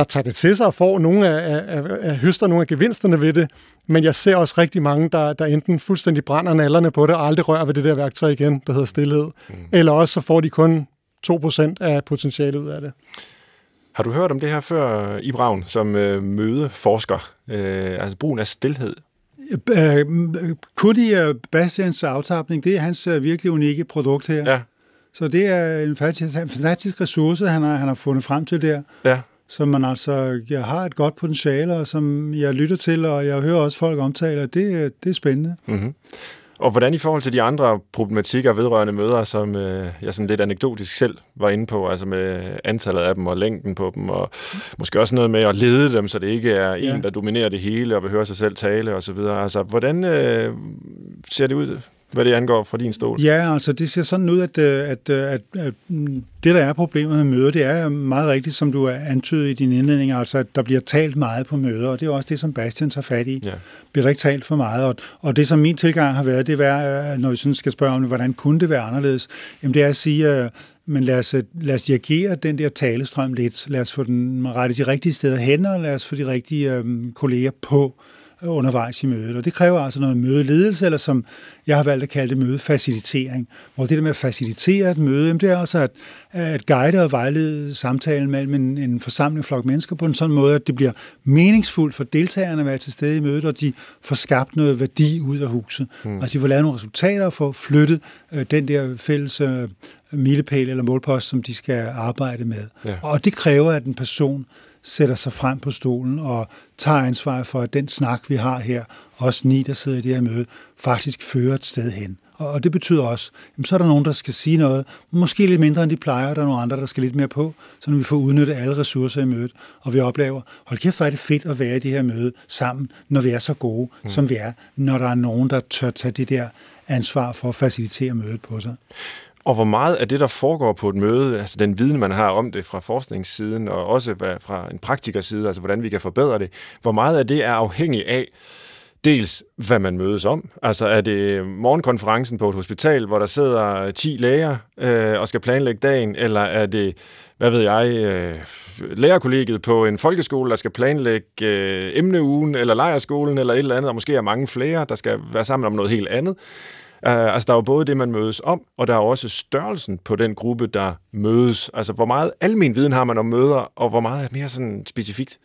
der tager det til sig og får nogle af, af, af høster nogle af gevinsterne ved det, men jeg ser også rigtig mange, der, der enten fuldstændig brænder nallerne på det og aldrig rører ved det der værktøj igen, der hedder stillhed, mm. eller også så får de kun 2% af potentialet ud af det. Har du hørt om det her før, Ibraun, som øh, mødeforsker? Øh, altså brugen af stillhed? Øh, Kudi uh, Bastians aftapning, det er hans uh, virkelig unikke produkt her. Ja. Så det er en fantastisk, en fantastisk ressource, han har, han har fundet frem til der. Ja. Som man altså jeg har et godt potentiale, og som jeg lytter til, og jeg hører også folk omtale, og det, det er spændende. Mm-hmm. Og hvordan i forhold til de andre problematikker vedrørende møder, som øh, jeg sådan lidt anekdotisk selv var inde på, altså med antallet af dem og længden på dem, og måske også noget med at lede dem, så det ikke er ja. en, der dominerer det hele og vil høre sig selv tale osv. Altså, hvordan øh, ser det ud hvad det angår fra din stol? Ja, altså det ser sådan ud, at, øh, at, øh, at, at det, der er problemet med møder, det er meget rigtigt, som du antydet i din indledning, altså at der bliver talt meget på møder, og det er også det, som Bastian tager fat i. Ja. Bliver der ikke talt for meget? Og, og det, som min tilgang har været, det er, når vi sådan skal spørge om, hvordan kunne det være anderledes, jamen det er at sige, men lad os, lad os dirigere den der talestrøm lidt. Lad os få den rettet de rigtige steder hen, og lad os få de rigtige øhm, kolleger på undervejs i mødet. Og det kræver altså noget mødeledelse, eller som jeg har valgt at kalde det mødefacilitering. Hvor det der med at facilitere et møde, det er altså at, at guide og vejlede samtalen mellem en, en forsamling flok mennesker på en sådan måde, at det bliver meningsfuldt for deltagerne at være til stede i mødet, og de får skabt noget værdi ud af huset. Mm. Altså de får lavet nogle resultater og få flyttet øh, den der fælles øh, milepæl eller målpost, som de skal arbejde med. Ja. Og det kræver, at en person sætter sig frem på stolen og tager ansvar for, at den snak, vi har her, os ni, der sidder i det her møde, faktisk fører et sted hen. Og det betyder også, at så er der nogen, der skal sige noget, måske lidt mindre end de plejer, der er nogle andre, der skal lidt mere på, så vi får udnyttet alle ressourcer i mødet, og vi oplever, hold kæft, hvor er det fedt at være i det her møde sammen, når vi er så gode, mm. som vi er, når der er nogen, der tør tage det der ansvar for at facilitere mødet på sig. Og hvor meget af det, der foregår på et møde, altså den viden, man har om det fra forskningssiden, og også fra en praktikerside, altså hvordan vi kan forbedre det, hvor meget af det er afhængig af dels, hvad man mødes om. Altså, er det morgenkonferencen på et hospital, hvor der sidder 10 læger øh, og skal planlægge dagen, eller er det, hvad ved jeg, øh, lærerkollegiet på en folkeskole, der skal planlægge øh, emneugen, eller lejerskolen, eller et eller andet, og måske er mange flere, der skal være sammen om noget helt andet. Uh, altså, der er jo både det, man mødes om, og der er også størrelsen på den gruppe, der mødes. Altså, hvor meget almen viden har man om møder, og hvor meget er mere sådan specifikt?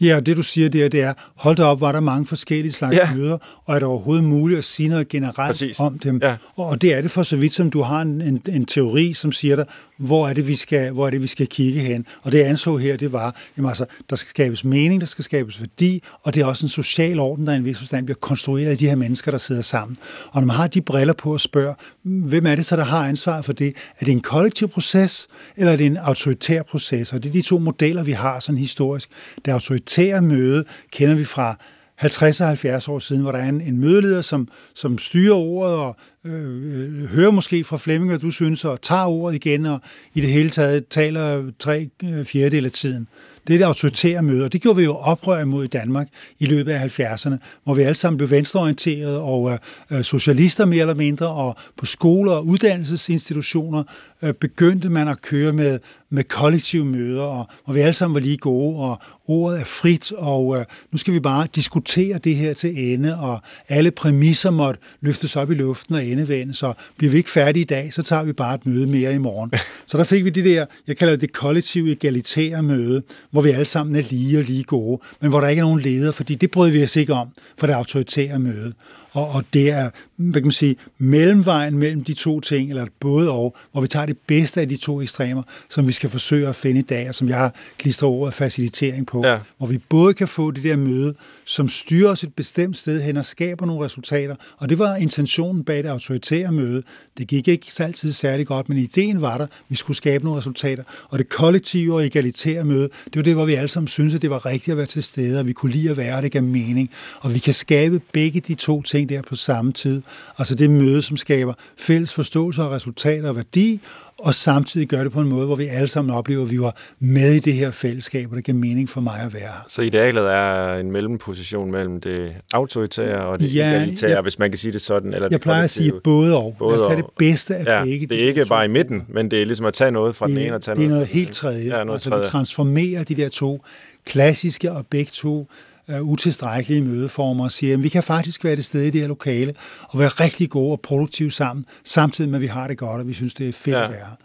Ja, og det du siger der, det er, hold da op, var der mange forskellige slags ja. møder, og er det overhovedet muligt at sige noget generelt Præcis. om dem? Ja. Og det er det for så vidt, som du har en, en, en teori, som siger dig, hvor er, det, vi skal, hvor er det, vi skal kigge hen? Og det jeg anså her, det var, jamen altså, der skal skabes mening, der skal skabes værdi, og det er også en social orden, der i en vis forstand bliver konstrueret af de her mennesker, der sidder sammen. Og når man har de briller på og spørger, hvem er det så, der har ansvar for det? Er det en kollektiv proces, eller er det en autoritær proces? Og det er de to modeller, vi har sådan historisk. Det autoritære møde kender vi fra 50 og 70 år siden, hvor der er en, en mødeleder, som, som styrer ordet og øh, øh, hører måske fra Flemming, hvad du synes, og tager ordet igen, og i det hele taget taler tre øh, fjerdedel af tiden. Det er det autoritære møde, og det gjorde vi jo oprør imod i Danmark i løbet af 70'erne, hvor vi alle sammen blev venstreorienterede og øh, øh, socialister mere eller mindre, og på skoler og uddannelsesinstitutioner øh, begyndte man at køre med, med kollektive møder, og hvor vi alle sammen var lige gode, og ordet er frit, og øh, nu skal vi bare diskutere det her til ende, og alle præmisser måtte løftes op i luften og endevende, så bliver vi ikke færdige i dag, så tager vi bare et møde mere i morgen. Så der fik vi det der, jeg kalder det kollektive egalitære møde, hvor vi alle sammen er lige og lige gode, men hvor der ikke er nogen leder, fordi det brød vi os ikke om for det autoritære møde. Og, og det er, hvad kan man sige, mellemvejen mellem de to ting, eller både og, hvor vi tager det bedste af de to ekstremer, som vi skal forsøge at finde i dag, og som jeg har klistret ordet facilitering på, ja. hvor vi både kan få det der møde, som styrer os et bestemt sted hen og skaber nogle resultater, og det var intentionen bag det autoritære møde. Det gik ikke altid særlig godt, men ideen var der, vi skulle skabe nogle resultater, og det kollektive og egalitære møde, det var det, hvor vi alle sammen syntes, at det var rigtigt at være til stede, og vi kunne lide at være, og det gav mening, og vi kan skabe begge de to ting ting der på samme tid. Altså det møde, som skaber fælles forståelse og resultater og værdi, og samtidig gør det på en måde, hvor vi alle sammen oplever, at vi var med i det her fællesskab, og det giver mening for mig at være Så idealet er en mellemposition mellem det autoritære og det ja, egalitære, jeg, hvis man kan sige det sådan? Eller jeg det plejer at sige både og. Både Lad os tage det bedste af ja, begge. det er ikke bare i midten, men det er ligesom at tage noget fra det, den ene og tage noget Det er noget helt tredje. Ja, noget altså tredje. vi transformerer de der to klassiske og begge to uh, utilstrækkelige mødeformer og siger, at vi kan faktisk være det sted i det her lokale og være rigtig gode og produktive sammen, samtidig med, at vi har det godt, og vi synes, det er fedt ja. at være.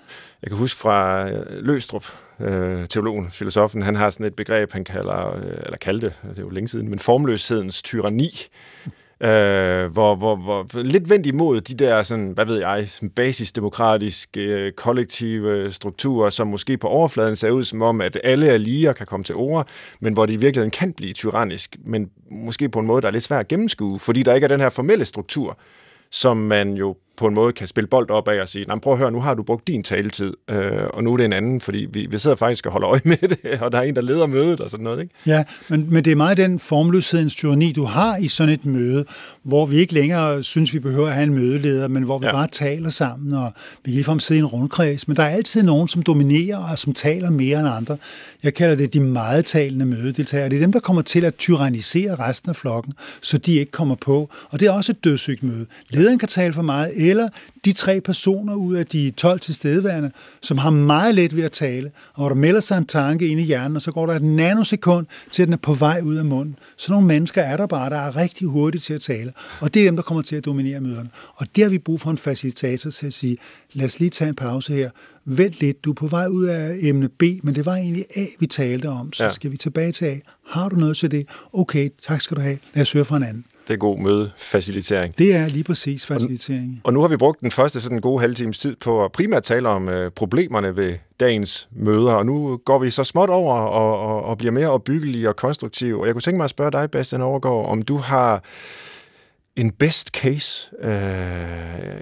Jeg kan huske fra øh, Løstrup, øh, teologen, filosofen, han har sådan et begreb, han kalder, øh, eller kaldte, det er jo længe siden, men formløshedens tyranni øh, hvor, hvor, hvor lidt vendt imod de der, sådan, hvad ved jeg, basisdemokratiske, øh, kollektive øh, strukturer, som måske på overfladen ser ud som om, at alle er lige og kan komme til ord, men hvor det i virkeligheden kan blive tyrannisk, men måske på en måde, der er lidt svært at gennemskue, fordi der ikke er den her formelle struktur, som man jo på en måde kan spille bold op af og sige, prøv at høre, nu har du brugt din taletid, øh, og nu er det en anden, fordi vi, vi sidder faktisk og holder øje med det, og der er en, der leder mødet og sådan noget. Ikke? Ja, men, men det er meget den formløshedens tyranni, du har i sådan et møde, hvor vi ikke længere synes, vi behøver at have en mødeleder, men hvor vi ja. bare taler sammen, og vi kan ligefrem sidde i en rundkreds, men der er altid nogen, som dominerer og som taler mere end andre. Jeg kalder det de meget talende mødedeltagere. Det er dem, der kommer til at tyrannisere resten af flokken, så de ikke kommer på. Og det er også et dødssygt møde. Lederen kan tale for meget, eller de tre personer ud af de 12 tilstedeværende, som har meget let ved at tale, og hvor der melder sig en tanke ind i hjernen, og så går der et nanosekund til, at den er på vej ud af munden. Så nogle mennesker er der bare, der er rigtig hurtige til at tale, og det er dem, der kommer til at dominere møderne. Og der har vi brug for en facilitator til at sige, lad os lige tage en pause her, vent lidt, du er på vej ud af emne B, men det var egentlig A, vi talte om, så ja. skal vi tilbage til A. Har du noget til det? Okay, tak skal du have. Lad os høre fra en anden. Det er god mødefacilitering. Det er lige præcis facilitering. Og, og nu har vi brugt den første sådan gode halve times tid på at primært tale om øh, problemerne ved dagens møder, og nu går vi så småt over og, og, og bliver mere opbyggelige og konstruktive. Og jeg kunne tænke mig at spørge dig, Bastian Overgaard, om du har en best case, øh,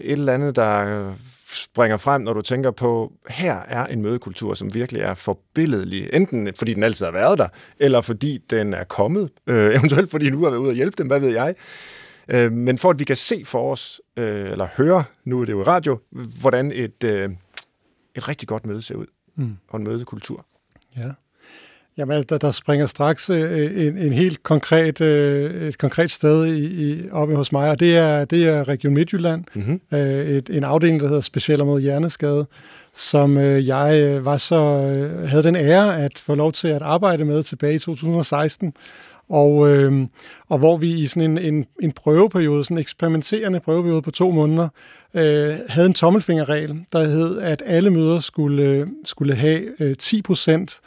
et eller andet, der springer frem, når du tænker på, her er en mødekultur, som virkelig er forbilledelig. Enten fordi den altid har været der, eller fordi den er kommet. Øh, eventuelt fordi nu er været ude og hjælpe dem, hvad ved jeg. Øh, men for at vi kan se for os, øh, eller høre, nu er det jo radio, hvordan et, øh, et rigtig godt møde ser ud. Mm. Og en mødekultur. Ja. Jamen, der, der springer straks øh, en, en helt konkret, øh, et konkret sted i, i, oppe hos mig, og det er, det er Region Midtjylland, mm-hmm. et, en afdeling, der hedder Specielt mod Hjerneskade, som jeg var så havde den ære at få lov til at arbejde med tilbage i 2016, og, øh, og hvor vi i sådan en, en, en prøveperiode, sådan en eksperimenterende prøveperiode på to måneder, øh, havde en tommelfingerregel, der hed, at alle møder skulle, skulle have øh, 10 procent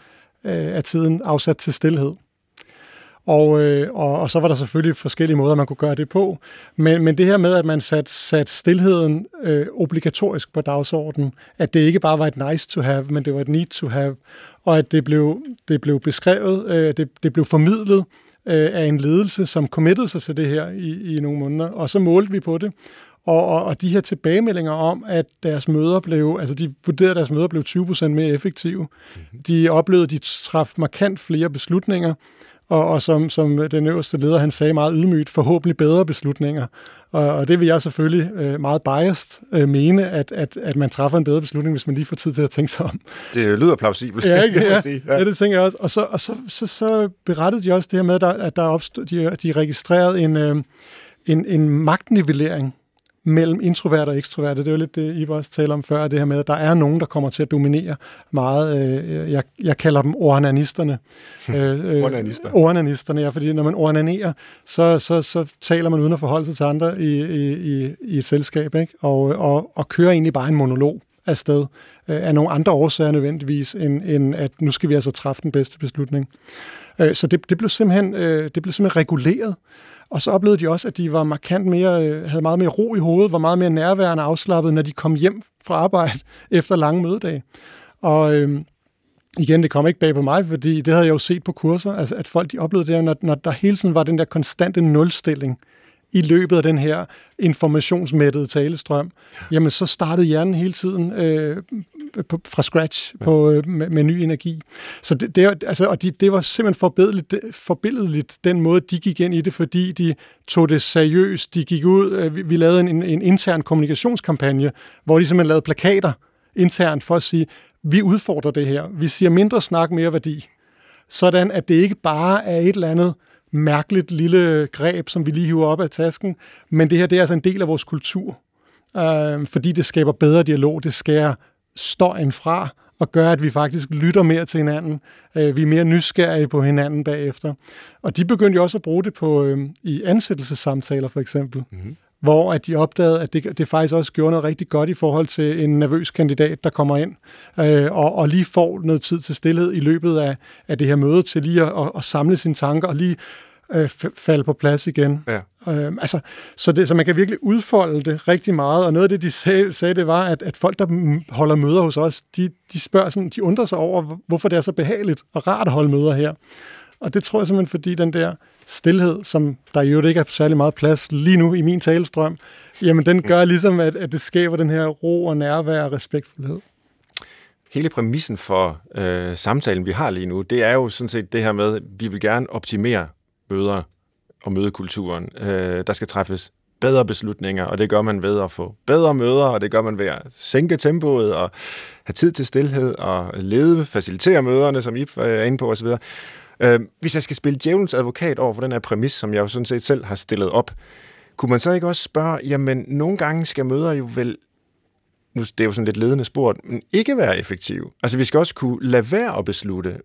øh, af tiden afsat til stillhed. Og, øh, og, og så var der selvfølgelig forskellige måder, man kunne gøre det på. Men, men det her med, at man satte sat stillheden øh, obligatorisk på dagsordenen, at det ikke bare var et nice to have, men det var et need to have, og at det blev, det blev beskrevet, øh, det, det blev formidlet øh, af en ledelse, som committede sig til det her i, i nogle måneder, og så målte vi på det. Og, og, og de her tilbagemeldinger om, at deres møder blev, altså de vurderede, at deres møder blev 20% mere effektive. Mm-hmm. De oplevede, at de traf markant flere beslutninger, og, og som, som den øverste leder, han sagde meget ydmygt, forhåbentlig bedre beslutninger. Og, og det vil jeg selvfølgelig øh, meget biased øh, mene, at, at, at man træffer en bedre beslutning, hvis man lige får tid til at tænke sig om. Det lyder plausibelt. Ja, ikke? Ja, ja. ja, det tænker jeg også. Og så, og så, så, så berettede de også det her med, at der opstod, de, de registrerede en, øh, en, en magtnivellering mellem introvert og ekstrovert. Det er jo lidt det, I også taler om før, det her med, at der er nogen, der kommer til at dominere meget. Øh, jeg, jeg kalder dem ornanisterne. Øh, Ornanister. Ornanisterne, ja, fordi når man ornanerer, så, så, så taler man uden at forholde sig til andre i, i, i, et selskab, ikke? Og, og, og kører egentlig bare en monolog afsted af nogle andre årsager nødvendigvis, end, end at nu skal vi altså træffe den bedste beslutning. Så det, det, blev simpelthen, det blev simpelthen reguleret. Og så oplevede de også, at de var markant mere, øh, havde meget mere ro i hovedet, var meget mere nærværende afslappet, når de kom hjem fra arbejde efter lange mødedage. Og øh, igen, det kom ikke bag på mig, fordi det havde jeg jo set på kurser, altså at folk de oplevede det, når, når der hele tiden var den der konstante nulstilling i løbet af den her informationsmættede talestrøm, jamen så startede hjernen hele tiden øh, på, fra scratch på, øh, med, med ny energi. Så det, det, altså, og de, det var simpelthen forbilledeligt, forbilledeligt, den måde, de gik ind i det, fordi de tog det seriøst. De gik ud, øh, vi, vi lavede en, en intern kommunikationskampagne, hvor de simpelthen lavede plakater internt for at sige, vi udfordrer det her. Vi siger mindre snak, mere værdi. Sådan, at det ikke bare er et eller andet mærkeligt lille greb, som vi lige hiver op af tasken, men det her det er altså en del af vores kultur, øh, fordi det skaber bedre dialog, det skærer støjen fra, og gør, at vi faktisk lytter mere til hinanden. Øh, vi er mere nysgerrige på hinanden bagefter. Og de begyndte jo også at bruge det på øh, i ansættelsessamtaler for eksempel. Mm-hmm hvor at de opdagede, at det, det faktisk også gjorde noget rigtig godt i forhold til en nervøs kandidat, der kommer ind øh, og, og lige får noget tid til stillhed i løbet af, af det her møde til lige at, at, at samle sine tanker og lige øh, falde på plads igen. Ja. Øh, altså, så, det, så man kan virkelig udfolde det rigtig meget, og noget af det, de sagde, sagde det var, at, at folk, der holder møder hos os, de, de spørger sådan, de undrer sig over, hvorfor det er så behageligt og rart at holde møder her. Og det tror jeg simpelthen, fordi den der stillhed, som der jo ikke er særlig meget plads lige nu i min talestrøm, jamen den gør ligesom, at, at det skaber den her ro og nærvær og respektfuldhed. Hele præmissen for øh, samtalen, vi har lige nu, det er jo sådan set det her med, at vi vil gerne optimere møder og mødekulturen. Øh, der skal træffes bedre beslutninger, og det gør man ved at få bedre møder, og det gør man ved at sænke tempoet og have tid til stillhed og lede, facilitere møderne, som I øh, er inde på osv. Øh, hvis jeg skal spille djævelens advokat over for den her præmis, som jeg jo sådan set selv har stillet op, kunne man så ikke også spørge, jamen nogle gange skal møder jo vel nu det er jo sådan lidt ledende spurgt, men ikke være effektiv. Altså vi skal også kunne lade være at beslutte,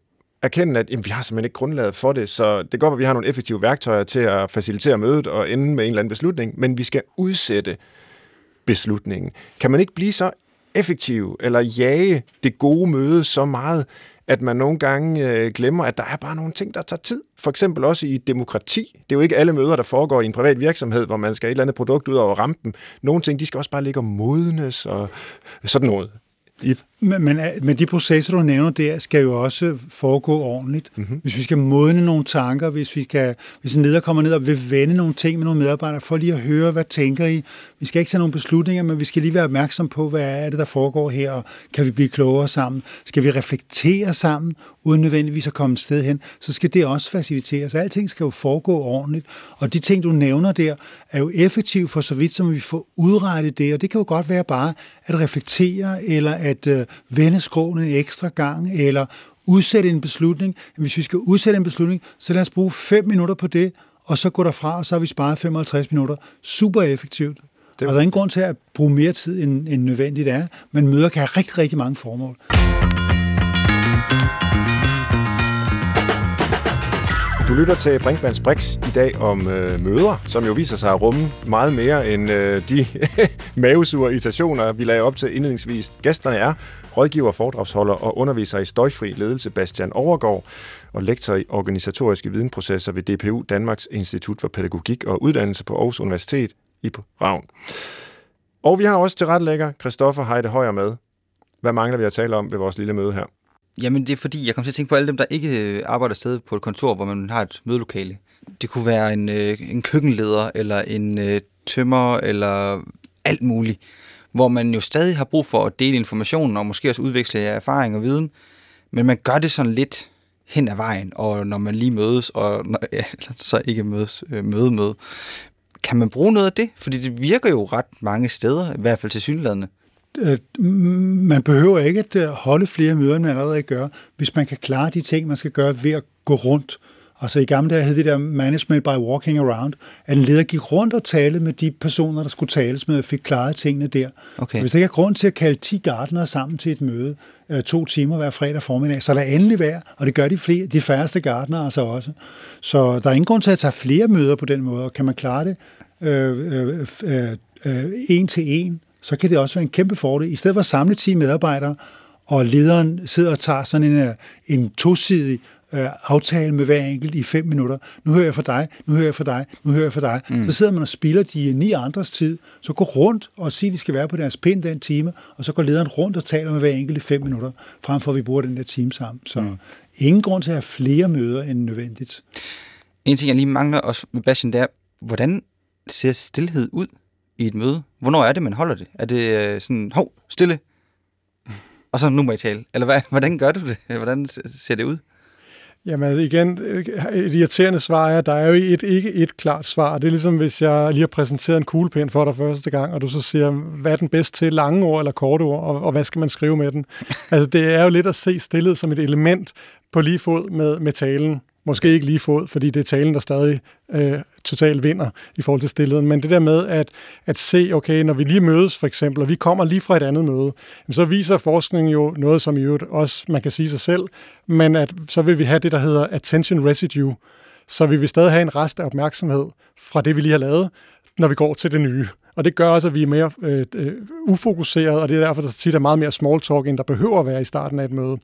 erkende, at jamen, vi har simpelthen ikke grundlaget for det, så det går, at vi har nogle effektive værktøjer til at facilitere mødet og ende med en eller anden beslutning, men vi skal udsætte beslutningen. Kan man ikke blive så effektiv eller jage det gode møde så meget, at man nogle gange øh, glemmer, at der er bare nogle ting, der tager tid. For eksempel også i demokrati. Det er jo ikke alle møder, der foregår i en privat virksomhed, hvor man skal et eller andet produkt ud over rampen. Nogle ting, de skal også bare ligge og modnes og sådan noget. Yep. Men, men, men de processer, du nævner der, skal jo også foregå ordentligt. Mm-hmm. Hvis vi skal modne nogle tanker, hvis vi skal, hvis en leder kommer ned og vil vende nogle ting med nogle medarbejdere, for lige at høre, hvad tænker I? Vi skal ikke tage nogle beslutninger, men vi skal lige være opmærksom på, hvad er det, der foregår her, og kan vi blive klogere sammen? Skal vi reflektere sammen, uden nødvendigvis at komme et sted hen? Så skal det også faciliteres. Alting skal jo foregå ordentligt, og de ting, du nævner der, er jo effektive for så vidt, som vi får udrettet det, og det kan jo godt være bare at reflektere, eller at øh, vende skroen en ekstra gang, eller udsætte en beslutning. Hvis vi skal udsætte en beslutning, så lad os bruge fem minutter på det, og så gå derfra, og så har vi sparet 55 minutter. Super effektivt. Det... Og der er ingen grund til at bruge mere tid, end, end nødvendigt er, men møder kan have rigtig, rigtig mange formål. Du lytter til Brinkmanns Brix i dag om øh, møder, som jo viser sig at rumme meget mere end øh, de mavesure irritationer, vi lagde op til indledningsvis. Gæsterne er rådgiver, foredragsholder og underviser i støjfri ledelse Bastian Overgaard og lektor i organisatoriske videnprocesser ved DPU, Danmarks Institut for Pædagogik og Uddannelse på Aarhus Universitet i Ravn. Og vi har også tilrettelægger Christoffer Heide Højer med. Hvad mangler vi at tale om ved vores lille møde her? Jamen det er fordi, jeg kommer til at tænke på alle dem, der ikke øh, arbejder sted på et kontor, hvor man har et mødelokale. Det kunne være en, øh, en køkkenleder, eller en øh, tømmer, eller alt muligt. Hvor man jo stadig har brug for at dele information, og måske også udveksle erfaring og viden. Men man gør det sådan lidt hen ad vejen, og når man lige mødes, og når, ja, så ikke mødes, øh, møde med. Kan man bruge noget af det? Fordi det virker jo ret mange steder, i hvert fald til synlædende man behøver ikke at øh, holde flere møder, end man allerede gør, hvis man kan klare de ting, man skal gøre ved at gå rundt. Altså i gamle dage hed det der management by walking around, at en leder gik rundt og talte med de personer, der skulle tales med, og fik klaret tingene der. Okay. Hvis der ikke er grund til at kalde 10 gardnere sammen til et møde, øh, to timer hver fredag formiddag, så lad endelig være, og det gør de, flere, de færreste gardnere altså også. Så der er ingen grund til at tage flere møder på den måde, og kan man klare det øh, øh, øh, øh, en til en, så kan det også være en kæmpe fordel. I stedet for at samle 10 medarbejdere, og lederen sidder og tager sådan en, øh, en tosidig øh, aftale med hver enkelt i fem minutter. Nu hører jeg for dig, nu hører jeg for dig, nu hører jeg for dig. Mm. Så sidder man og spilder de ni andres tid. Så gå rundt og sig, at de skal være på deres pind den time, og så går lederen rundt og taler med hver enkelt i fem minutter, frem for at vi bruger den der time sammen. Så mm. ingen grund til at have flere møder end nødvendigt. En ting, jeg lige mangler også med Bastian, det er, hvordan ser stillhed ud i et møde? Hvornår er det, man holder det? Er det øh, sådan, hov, stille, og så nu må I tale? Eller hvad, hvordan gør du det? Hvordan ser det ud? Jamen altså, igen, øh, et irriterende svar er, at der er jo et, ikke et klart svar. Det er ligesom, hvis jeg lige har præsenteret en kuglepen for dig første gang, og du så siger, hvad er den bedst til, lange ord eller korte ord, og, og hvad skal man skrive med den? altså, det er jo lidt at se stillet som et element på lige fod med, med talen. Måske ikke lige fod, fordi det er talen, der stadig øh, totalt vinder i forhold til stillheden. Men det der med at, at se, okay, når vi lige mødes for eksempel, og vi kommer lige fra et andet møde, så viser forskningen jo noget, som i øvrigt også man kan sige sig selv, men at så vil vi have det, der hedder attention residue. Så vi vil stadig have en rest af opmærksomhed fra det, vi lige har lavet, når vi går til det nye. Og det gør også, at vi er mere øh, øh, ufokuseret, og det er derfor, der tit er meget mere small talk, end der behøver at være i starten af et møde.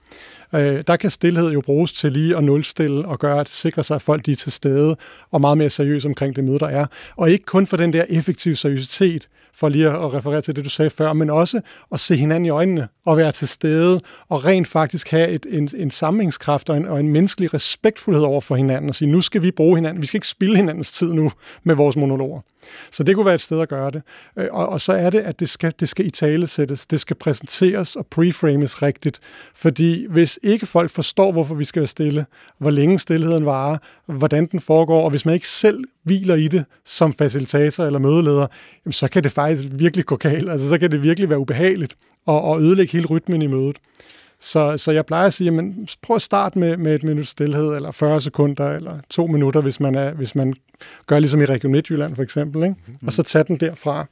Øh, der kan stillhed jo bruges til lige at nulstille og gøre at sikre sig, at folk de er til stede og meget mere seriøse omkring det møde, der er. Og ikke kun for den der effektive seriøsitet, for lige at referere til det, du sagde før, men også at se hinanden i øjnene og være til stede og rent faktisk have et, en, en samlingskraft og en, og en menneskelig respektfuldhed over for hinanden og sige, nu skal vi bruge hinanden, vi skal ikke spille hinandens tid nu med vores monologer. Så det kunne være et sted at gøre det. Øh, og, og så er det, at det skal, det skal i tale sættes, det skal præsenteres og preframes rigtigt. Fordi hvis ikke folk forstår, hvorfor vi skal være stille, hvor længe stillheden varer, hvordan den foregår, og hvis man ikke selv hviler i det som facilitator eller mødeleder, jamen, så kan det faktisk virkelig gå galt. Altså, så kan det virkelig være ubehageligt og, og ødelægge hele rytmen i mødet. Så, så jeg plejer at sige, jamen, prøv at starte med, med et minut stillhed, eller 40 sekunder, eller to minutter, hvis man, er, hvis man gør ligesom i Region Midtjylland for eksempel, ikke? Mm-hmm. og så tage den derfra.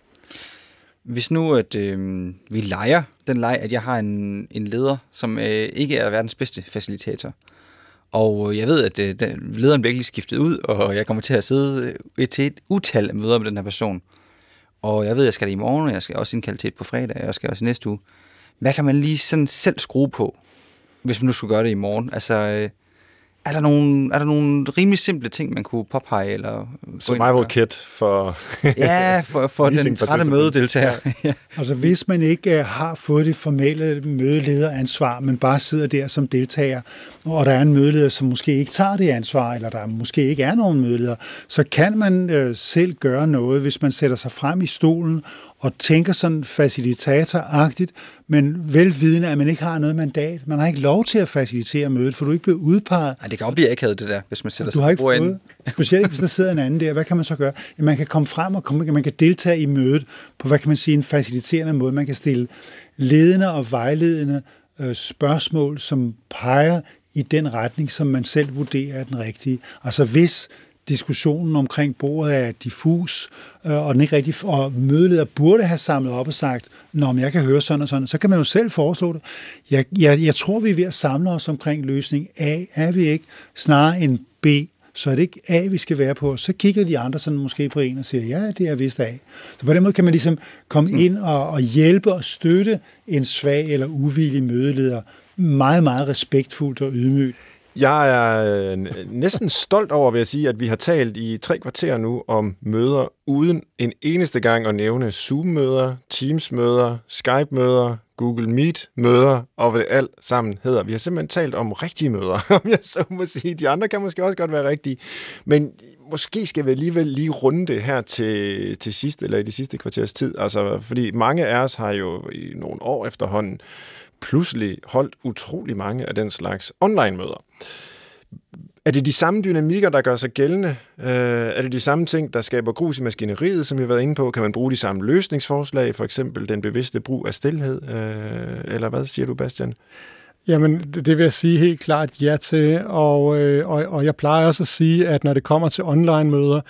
Hvis nu at øh, vi leger den leg, at jeg har en, en leder, som øh, ikke er verdens bedste facilitator, og jeg ved, at øh, den, lederen bliver ikke skiftet ud, og jeg kommer til at sidde øh, til et utal af møder med den her person. Og jeg ved, at jeg skal det i morgen, og jeg skal også indkalde til et på fredag, og jeg skal også næste uge. Hvad kan man lige sådan selv skrue på, hvis man nu skulle gøre det i morgen? Altså, øh, er der, nogle, er der nogle rimelig simple ting, man kunne påpege? Eller Survival kit for... ja, for, for den trætte mødedeltager. ja. Altså hvis man ikke uh, har fået det formelle mødelederansvar, men bare sidder der som deltager, og der er en mødeleder, som måske ikke tager det ansvar, eller der måske ikke er nogen mødeleder, så kan man uh, selv gøre noget, hvis man sætter sig frem i stolen og tænker sådan facilitatoragtigt, men velvidende, at man ikke har noget mandat. Man har ikke lov til at facilitere mødet, for du er ikke blevet udpeget. Nej, det kan også blive akavet, det der, hvis man sætter sig på ikke fået, Specielt hvis der sidder en anden der. Hvad kan man så gøre? Ja, man kan komme frem og komme, man kan deltage i mødet på, hvad kan man sige, en faciliterende måde. Man kan stille ledende og vejledende øh, spørgsmål, som peger i den retning, som man selv vurderer er den rigtige. Altså hvis diskussionen omkring bordet er diffus, øh, og den ikke rigtig, og mødeleder burde have samlet op og sagt, Nå, men jeg kan høre sådan og sådan, så kan man jo selv foreslå det. Jeg, jeg, jeg tror, vi er ved at samle os omkring løsning A, er vi ikke, snarere end B, så er det ikke A, vi skal være på. Så kigger de andre sådan måske på en og siger, ja, det er vist A. Så på den måde kan man ligesom komme ind og, og hjælpe og støtte en svag eller uvillig mødeleder meget, meget respektfuldt og ydmygt. Jeg er øh, næsten stolt over, vil jeg sige, at vi har talt i tre kvarter nu om møder, uden en eneste gang at nævne Zoom-møder, Teams-møder, Skype-møder, Google Meet-møder, og hvad det alt sammen hedder. Vi har simpelthen talt om rigtige møder, om jeg så må sige. De andre kan måske også godt være rigtige, men måske skal vi alligevel lige runde det her til, til sidst, eller i de sidste kvarters tid. Altså, fordi mange af os har jo i nogle år efterhånden pludselig holdt utrolig mange af den slags online-møder. Er det de samme dynamikker, der gør sig gældende? Øh, er det de samme ting, der skaber grus i maskineriet, som vi har været inde på? Kan man bruge de samme løsningsforslag, for eksempel den bevidste brug af stillhed? Øh, eller hvad siger du, Bastian? Jamen, det vil jeg sige helt klart ja til, og, øh, og, og jeg plejer også at sige, at når det kommer til online-møder,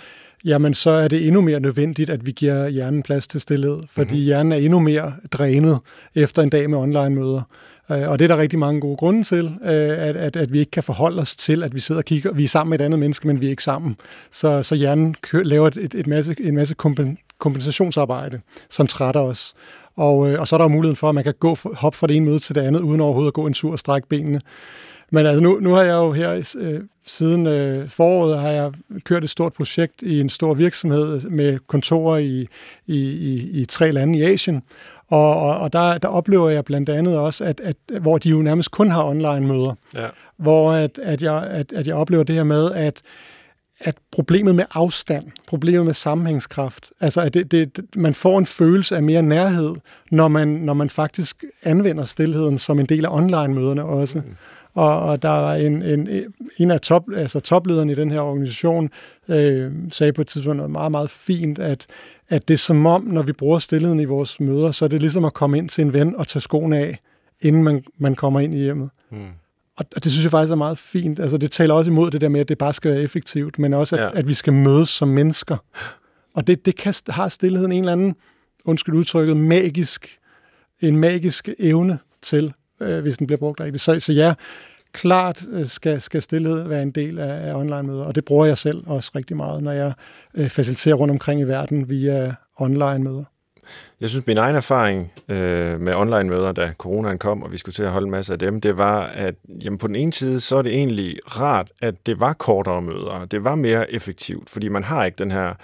jamen så er det endnu mere nødvendigt, at vi giver hjernen plads til stillhed, fordi mm-hmm. hjernen er endnu mere drænet efter en dag med online-møder. Øh, og det er der rigtig mange gode grunde til, øh, at, at, at vi ikke kan forholde os til, at vi sidder og kigger. Vi er sammen med et andet menneske, men vi er ikke sammen. Så, så hjernen laver et, et masse, en masse kompensationsarbejde, som trætter os. Og, øh, og så er der jo muligheden for, at man kan gå hop fra det ene møde til det andet, uden overhovedet at gå en tur og strække benene. Men altså nu, nu har jeg jo her øh, siden øh, foråret har jeg kørt et stort projekt i en stor virksomhed med kontorer i, i, i, i tre lande i Asien. Og, og, og der, der oplever jeg blandt andet også, at, at hvor de jo nærmest kun har online-møder. Ja. Hvor at, at, jeg, at, at jeg oplever det her med, at at problemet med afstand, problemet med sammenhængskraft, altså at det, det, man får en følelse af mere nærhed, når man, når man faktisk anvender stillheden som en del af online-møderne også. Mm. Og, og der var en, en, en af top, altså toplederne i den her organisation, øh, sagde på et tidspunkt noget meget, meget fint, at, at det er som om, når vi bruger stillheden i vores møder, så er det ligesom at komme ind til en ven og tage skoene af, inden man, man kommer ind i hjemmet. Mm. Og, og det synes jeg faktisk er meget fint. Altså det taler også imod det der med, at det bare skal være effektivt, men også, at, ja. at vi skal mødes som mennesker. Og det, det kan, har stillheden en eller anden, undskyld udtrykket, magisk, en magisk evne til øh, hvis den bliver brugt rigtigt. Så, så ja, klart øh, skal, skal stillhed være en del af, af online-møder, og det bruger jeg selv også rigtig meget, når jeg øh, faciliterer rundt omkring i verden via online-møder. Jeg synes, min egen erfaring øh, med online-møder, da coronaen kom, og vi skulle til at holde en masse af dem, det var, at jamen, på den ene side, så er det egentlig rart, at det var kortere møder. Det var mere effektivt, fordi man har ikke den her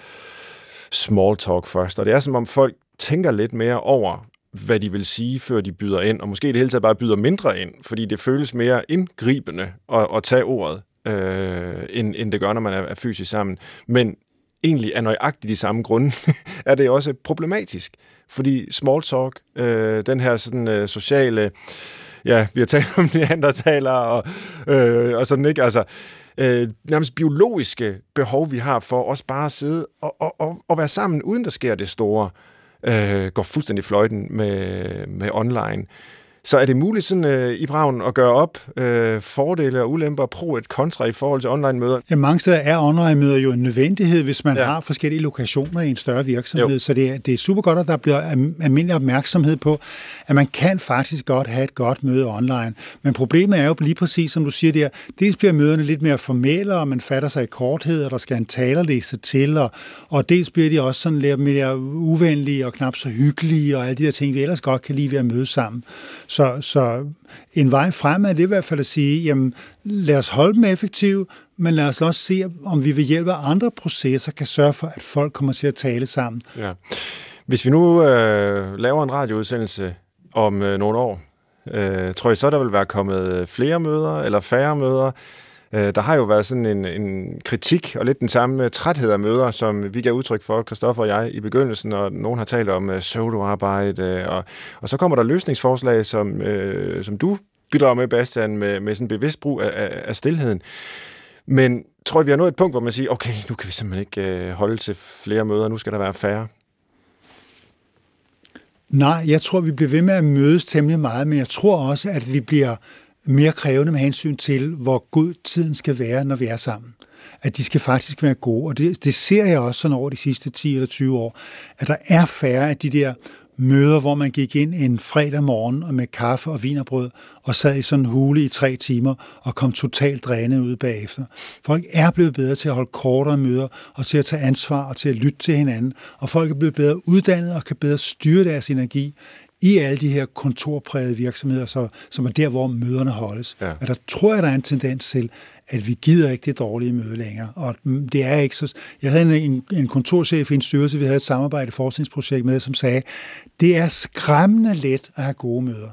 small talk først. Og det er som om folk tænker lidt mere over, hvad de vil sige, før de byder ind, og måske i det hele taget bare byder mindre ind, fordi det føles mere indgribende at, at tage ordet, øh, end, end det gør, når man er, er fysisk sammen. Men egentlig af nøjagtigt de samme grunde, er det også problematisk. Fordi small talk, øh, den her sådan øh, sociale, ja, vi har talt om de andre taler, og, øh, og sådan ikke, altså, øh, nærmest biologiske behov, vi har for os bare at sidde og, og, og, og være sammen, uden der sker det store øh, går fuldstændig fløjten med, med online. Så er det muligt sådan, øh, i Braun at gøre op øh, fordele og ulemper, pro et kontra i forhold til online-møder? Ja, mange steder er online-møder jo en nødvendighed, hvis man ja. har forskellige lokationer i en større virksomhed. Jo. Så det er, det er super godt, at der bliver almindelig opmærksomhed på, at man kan faktisk godt have et godt møde online. Men problemet er jo lige præcis, som du siger der, dels bliver møderne lidt mere formelle, og man fatter sig i korthed, og der skal en talerliste til, og, og dels bliver de også sådan lidt mere uvenlige og knap så hyggelige, og alle de der ting, vi ellers godt kan lide ved at møde sammen. Så, så en vej frem er det i hvert fald at sige, jamen lad os holde dem effektive, men lad os også se, om vi ved hjælp af andre processer kan sørge for, at folk kommer til at tale sammen. Ja. Hvis vi nu øh, laver en radioudsendelse om øh, nogle år, øh, tror jeg så, der vil være kommet øh, flere møder eller færre møder? Øh, der har jo været sådan en, en kritik og lidt den samme træthed af møder, som vi gav udtryk for, Kristoffer og jeg, i begyndelsen, og nogen har talt om uh, pseudoarbejde, øh, og, og så kommer der løsningsforslag, som, øh, som du bidrager med, Bastian, med, med sådan bevidst brug af, af, af stillheden. Men tror jeg, vi har nået et punkt, hvor man siger, okay, nu kan vi simpelthen ikke øh, holde til flere møder, nu skal der være færre? Nej, jeg tror, vi bliver ved med at mødes temmelig meget, men jeg tror også, at vi bliver mere krævende med hensyn til, hvor god tiden skal være, når vi er sammen. At de skal faktisk være gode. Og det, det ser jeg også sådan over de sidste 10 eller 20 år, at der er færre af de der møder, hvor man gik ind en fredag morgen og med kaffe og vinerbrød og sad i sådan en hule i tre timer og kom totalt drænet ud bagefter. Folk er blevet bedre til at holde kortere møder og til at tage ansvar og til at lytte til hinanden, og folk er blevet bedre uddannet og kan bedre styre deres energi i alle de her kontorprægede virksomheder, så, som er der, hvor møderne holdes. Ja. Og der tror jeg, der er en tendens til, at vi gider ikke det dårlige møde længere. Og det er ikke så... Jeg havde en, en kontorchef i en styrelse, vi havde et samarbejde forskningsprojekt med, som sagde, det er skræmmende let at have gode møder.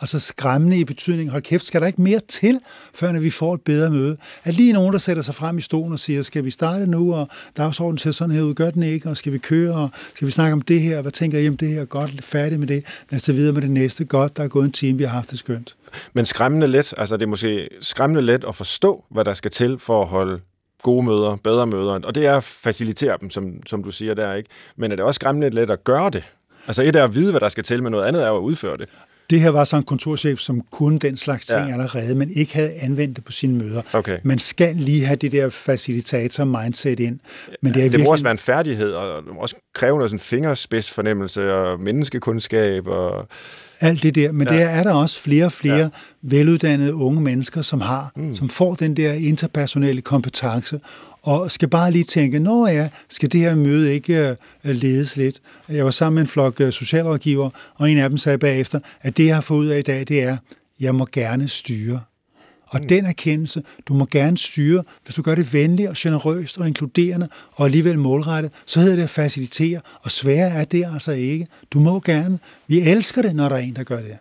Altså skræmmende i betydning, hold kæft, skal der ikke mere til, før vi får et bedre møde? At lige nogen, der sætter sig frem i stolen og siger, skal vi starte nu, og dagsordenen ser sådan her ud, gør den ikke, og skal vi køre, og skal vi snakke om det her, hvad tænker I om det her, godt, færdig med det, lad os videre med det næste, godt, der er gået en time, vi har haft det skønt. Men skræmmende let, altså det er måske skræmmende let at forstå, hvad der skal til for at holde gode møder, bedre møder, og det er at facilitere dem, som, som du siger der, ikke? Men er det også skræmmende let at gøre det? Altså et er at vide, hvad der skal til, men noget andet er at udføre det. Det her var så en kontorchef, som kunne den slags ting ja. allerede, men ikke havde anvendt det på sine møder. Okay. Man skal lige have det der facilitator-mindset ind. Men det, er det virkelig... må også være en færdighed, og det må også kræve noget sådan fingerspidsfornemmelse og menneskekundskab. Og... Alt det der, men ja. det er der også flere og flere ja. veluddannede unge mennesker, som har, mm. som får den der interpersonelle kompetence, og skal bare lige tænke, når ja, skal det her møde ikke uh, ledes lidt? Jeg var sammen med en flok uh, socialrådgiver, og en af dem sagde bagefter, at det, jeg har fået ud af i dag, det er, jeg må gerne styre. Og mm. den erkendelse, du må gerne styre, hvis du gør det venligt og generøst og inkluderende og alligevel målrettet, så hedder det at facilitere, og svære er det altså ikke. Du må gerne. Vi elsker det, når der er en, der gør det.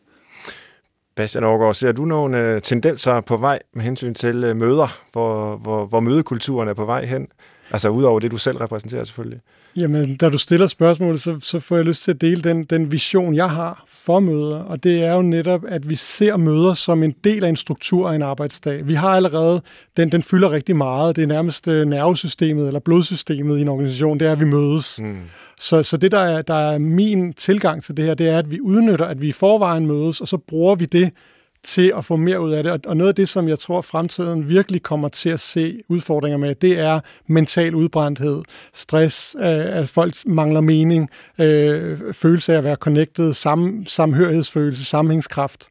Bastian Aargaard, ser du nogle øh, tendenser på vej med hensyn til øh, møder, hvor, hvor, hvor mødekulturen er på vej hen? Altså udover det, du selv repræsenterer selvfølgelig. Jamen, da du stiller spørgsmålet, så, så får jeg lyst til at dele den, den vision, jeg har for møder, og det er jo netop, at vi ser møder som en del af en struktur af en arbejdsdag. Vi har allerede, den, den fylder rigtig meget, det er nærmest øh, nervesystemet eller blodsystemet i en organisation, det er, at vi mødes. Mm. Så, så det, der er, der er min tilgang til det her, det er, at vi udnytter, at vi i forvejen mødes, og så bruger vi det til at få mere ud af det. Og noget af det, som jeg tror, fremtiden virkelig kommer til at se udfordringer med, det er mental udbrændthed, stress, øh, at folk mangler mening, øh, følelse af at være connected, sam, samhørighedsfølelse, sammenhængskraft.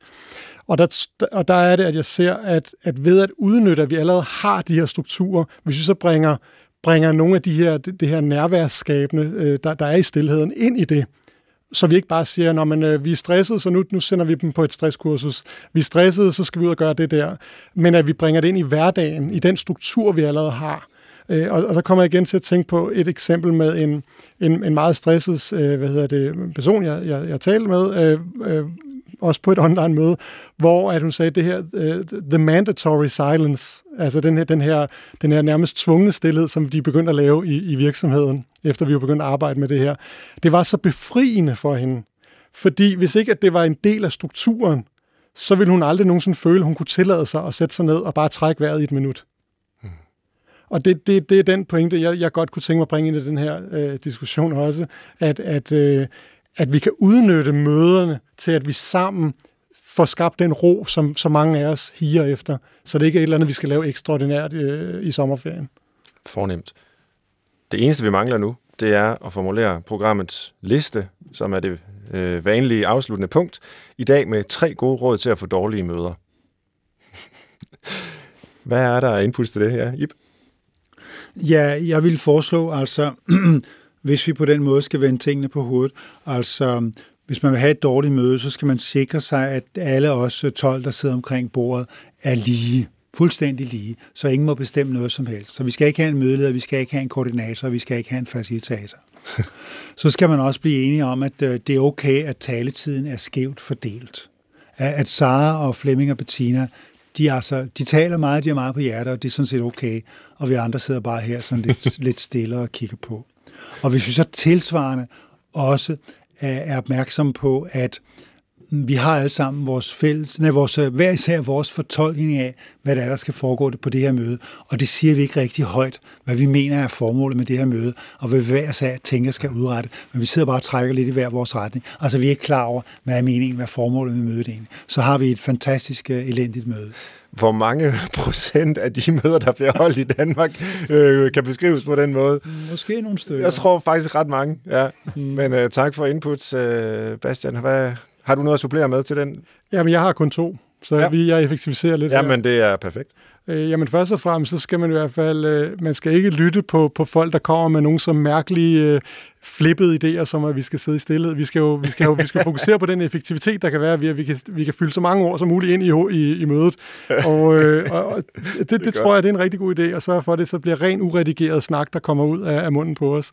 Og der, og der er det, at jeg ser, at, at ved at udnytte, at vi allerede har de her strukturer, hvis vi så bringer, bringer nogle af de her, det, det her nærværsskabende, øh, der, der er i stillheden, ind i det, så vi ikke bare siger, når man, øh, vi er stresset, så nu, nu sender vi dem på et stresskursus. Vi er stresset, så skal vi ud og gøre det der. Men at vi bringer det ind i hverdagen, i den struktur, vi allerede har. Øh, og, og så kommer jeg igen til at tænke på et eksempel med en, en, en meget stresset øh, hvad hedder det, person, jeg, jeg, jeg talte med, øh, øh, også på et online møde, hvor at hun sagde det her, uh, the mandatory silence, altså den her, den her, den her nærmest tvungne stillhed, som de begyndte at lave i, i virksomheden, efter vi var begyndt at arbejde med det her. Det var så befriende for hende, fordi hvis ikke at det var en del af strukturen, så ville hun aldrig nogensinde føle, at hun kunne tillade sig at sætte sig ned og bare trække vejret i et minut. Og det, det, det er den pointe, jeg, jeg godt kunne tænke mig at bringe ind i den her øh, diskussion også, at, at, øh, at vi kan udnytte møderne til, at vi sammen får skabt den ro, som så mange af os higer efter, så det ikke er et eller andet, vi skal lave ekstraordinært øh, i sommerferien. Fornemt. Det eneste, vi mangler nu, det er at formulere programmets liste, som er det øh, vanlige afsluttende punkt, i dag med tre gode råd til at få dårlige møder. Hvad er der af input til det her, Ip? Ja, jeg vil foreslå altså hvis vi på den måde skal vende tingene på hovedet. Altså, hvis man vil have et dårligt møde, så skal man sikre sig, at alle os 12, der sidder omkring bordet, er lige. Fuldstændig lige. Så ingen må bestemme noget som helst. Så vi skal ikke have en mødeleder, vi skal ikke have en koordinator, vi skal ikke have en facilitator. så skal man også blive enige om, at øh, det er okay, at taletiden er skævt fordelt. At Sara og Flemming og Bettina, de, altså, de taler meget, de har meget på hjertet, og det er sådan set okay. Og vi andre sidder bare her sådan lidt, lidt stille og kigger på. Og hvis vi så tilsvarende også er opmærksom på, at vi har alle sammen vores fælles, nej, vores, hver især vores fortolkning af, hvad der er, der skal foregå på det her møde. Og det siger vi ikke rigtig højt, hvad vi mener er formålet med det her møde, og hvad hver især tænker skal udrette. Men vi sidder bare og trækker lidt i hver vores retning. Altså vi er ikke klar over, hvad er meningen, hvad er formålet med mødet egentlig. Så har vi et fantastisk øh, elendigt møde hvor mange procent af de møder, der bliver holdt i Danmark, øh, kan beskrives på den måde. Måske nogle stykker. Jeg tror faktisk ret mange, ja. Mm. Men øh, tak for input, øh, Bastian. Hvad, har du noget at supplere med til den? Jamen, jeg har kun to, så ja. vi, jeg effektiviserer lidt Jamen, det er perfekt. Øh, jamen først og fremmest, så skal man i hvert fald, øh, man skal ikke lytte på, på folk, der kommer med nogle så mærkelige øh, flippede idéer, som at vi skal sidde i stillhed. Vi skal jo vi skal, jo, vi skal fokusere på den effektivitet, der kan være ved, at vi kan, vi kan fylde så mange ord som muligt ind i, i, i mødet. Og, øh, og, og det, det, det tror jeg, det er en rigtig god idé, at sørge for, at det så bliver ren uredigeret snak, der kommer ud af, af munden på os.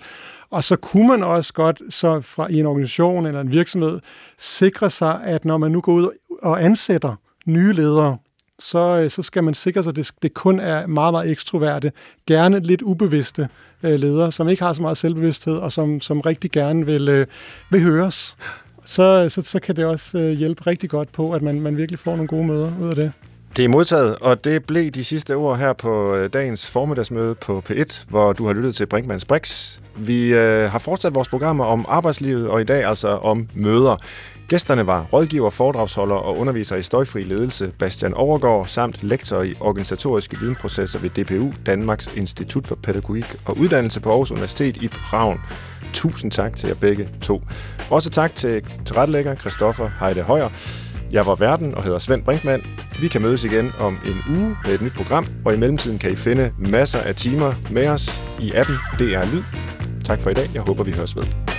Og så kunne man også godt så fra i en organisation eller en virksomhed sikre sig, at når man nu går ud og ansætter nye ledere, så, øh, så skal man sikre sig, at det, det kun er meget, meget ekstroverte, gerne lidt ubevidste øh, ledere, som ikke har så meget selvbevidsthed, og som, som rigtig gerne vil, øh, vil høres. Så, øh, så, så kan det også øh, hjælpe rigtig godt på, at man, man virkelig får nogle gode møder ud af det. Det er modtaget, og det blev de sidste ord her på øh, dagens formiddagsmøde på P1, hvor du har lyttet til Brinkmanns Brix. Vi øh, har fortsat vores programmer om arbejdslivet, og i dag altså om møder. Gæsterne var rådgiver, foredragsholder og underviser i støjfri ledelse Bastian Overgaard samt lektor i organisatoriske videnprocesser ved DPU, Danmarks Institut for Pædagogik og Uddannelse på Aarhus Universitet i Prag. Tusind tak til jer begge to. Også tak til tilrettelægger Christoffer Heide Højer. Jeg var verden og hedder Svend Brinkmann. Vi kan mødes igen om en uge med et nyt program, og i mellemtiden kan I finde masser af timer med os i appen DR Lyd. Tak for i dag. Jeg håber, vi høres ved.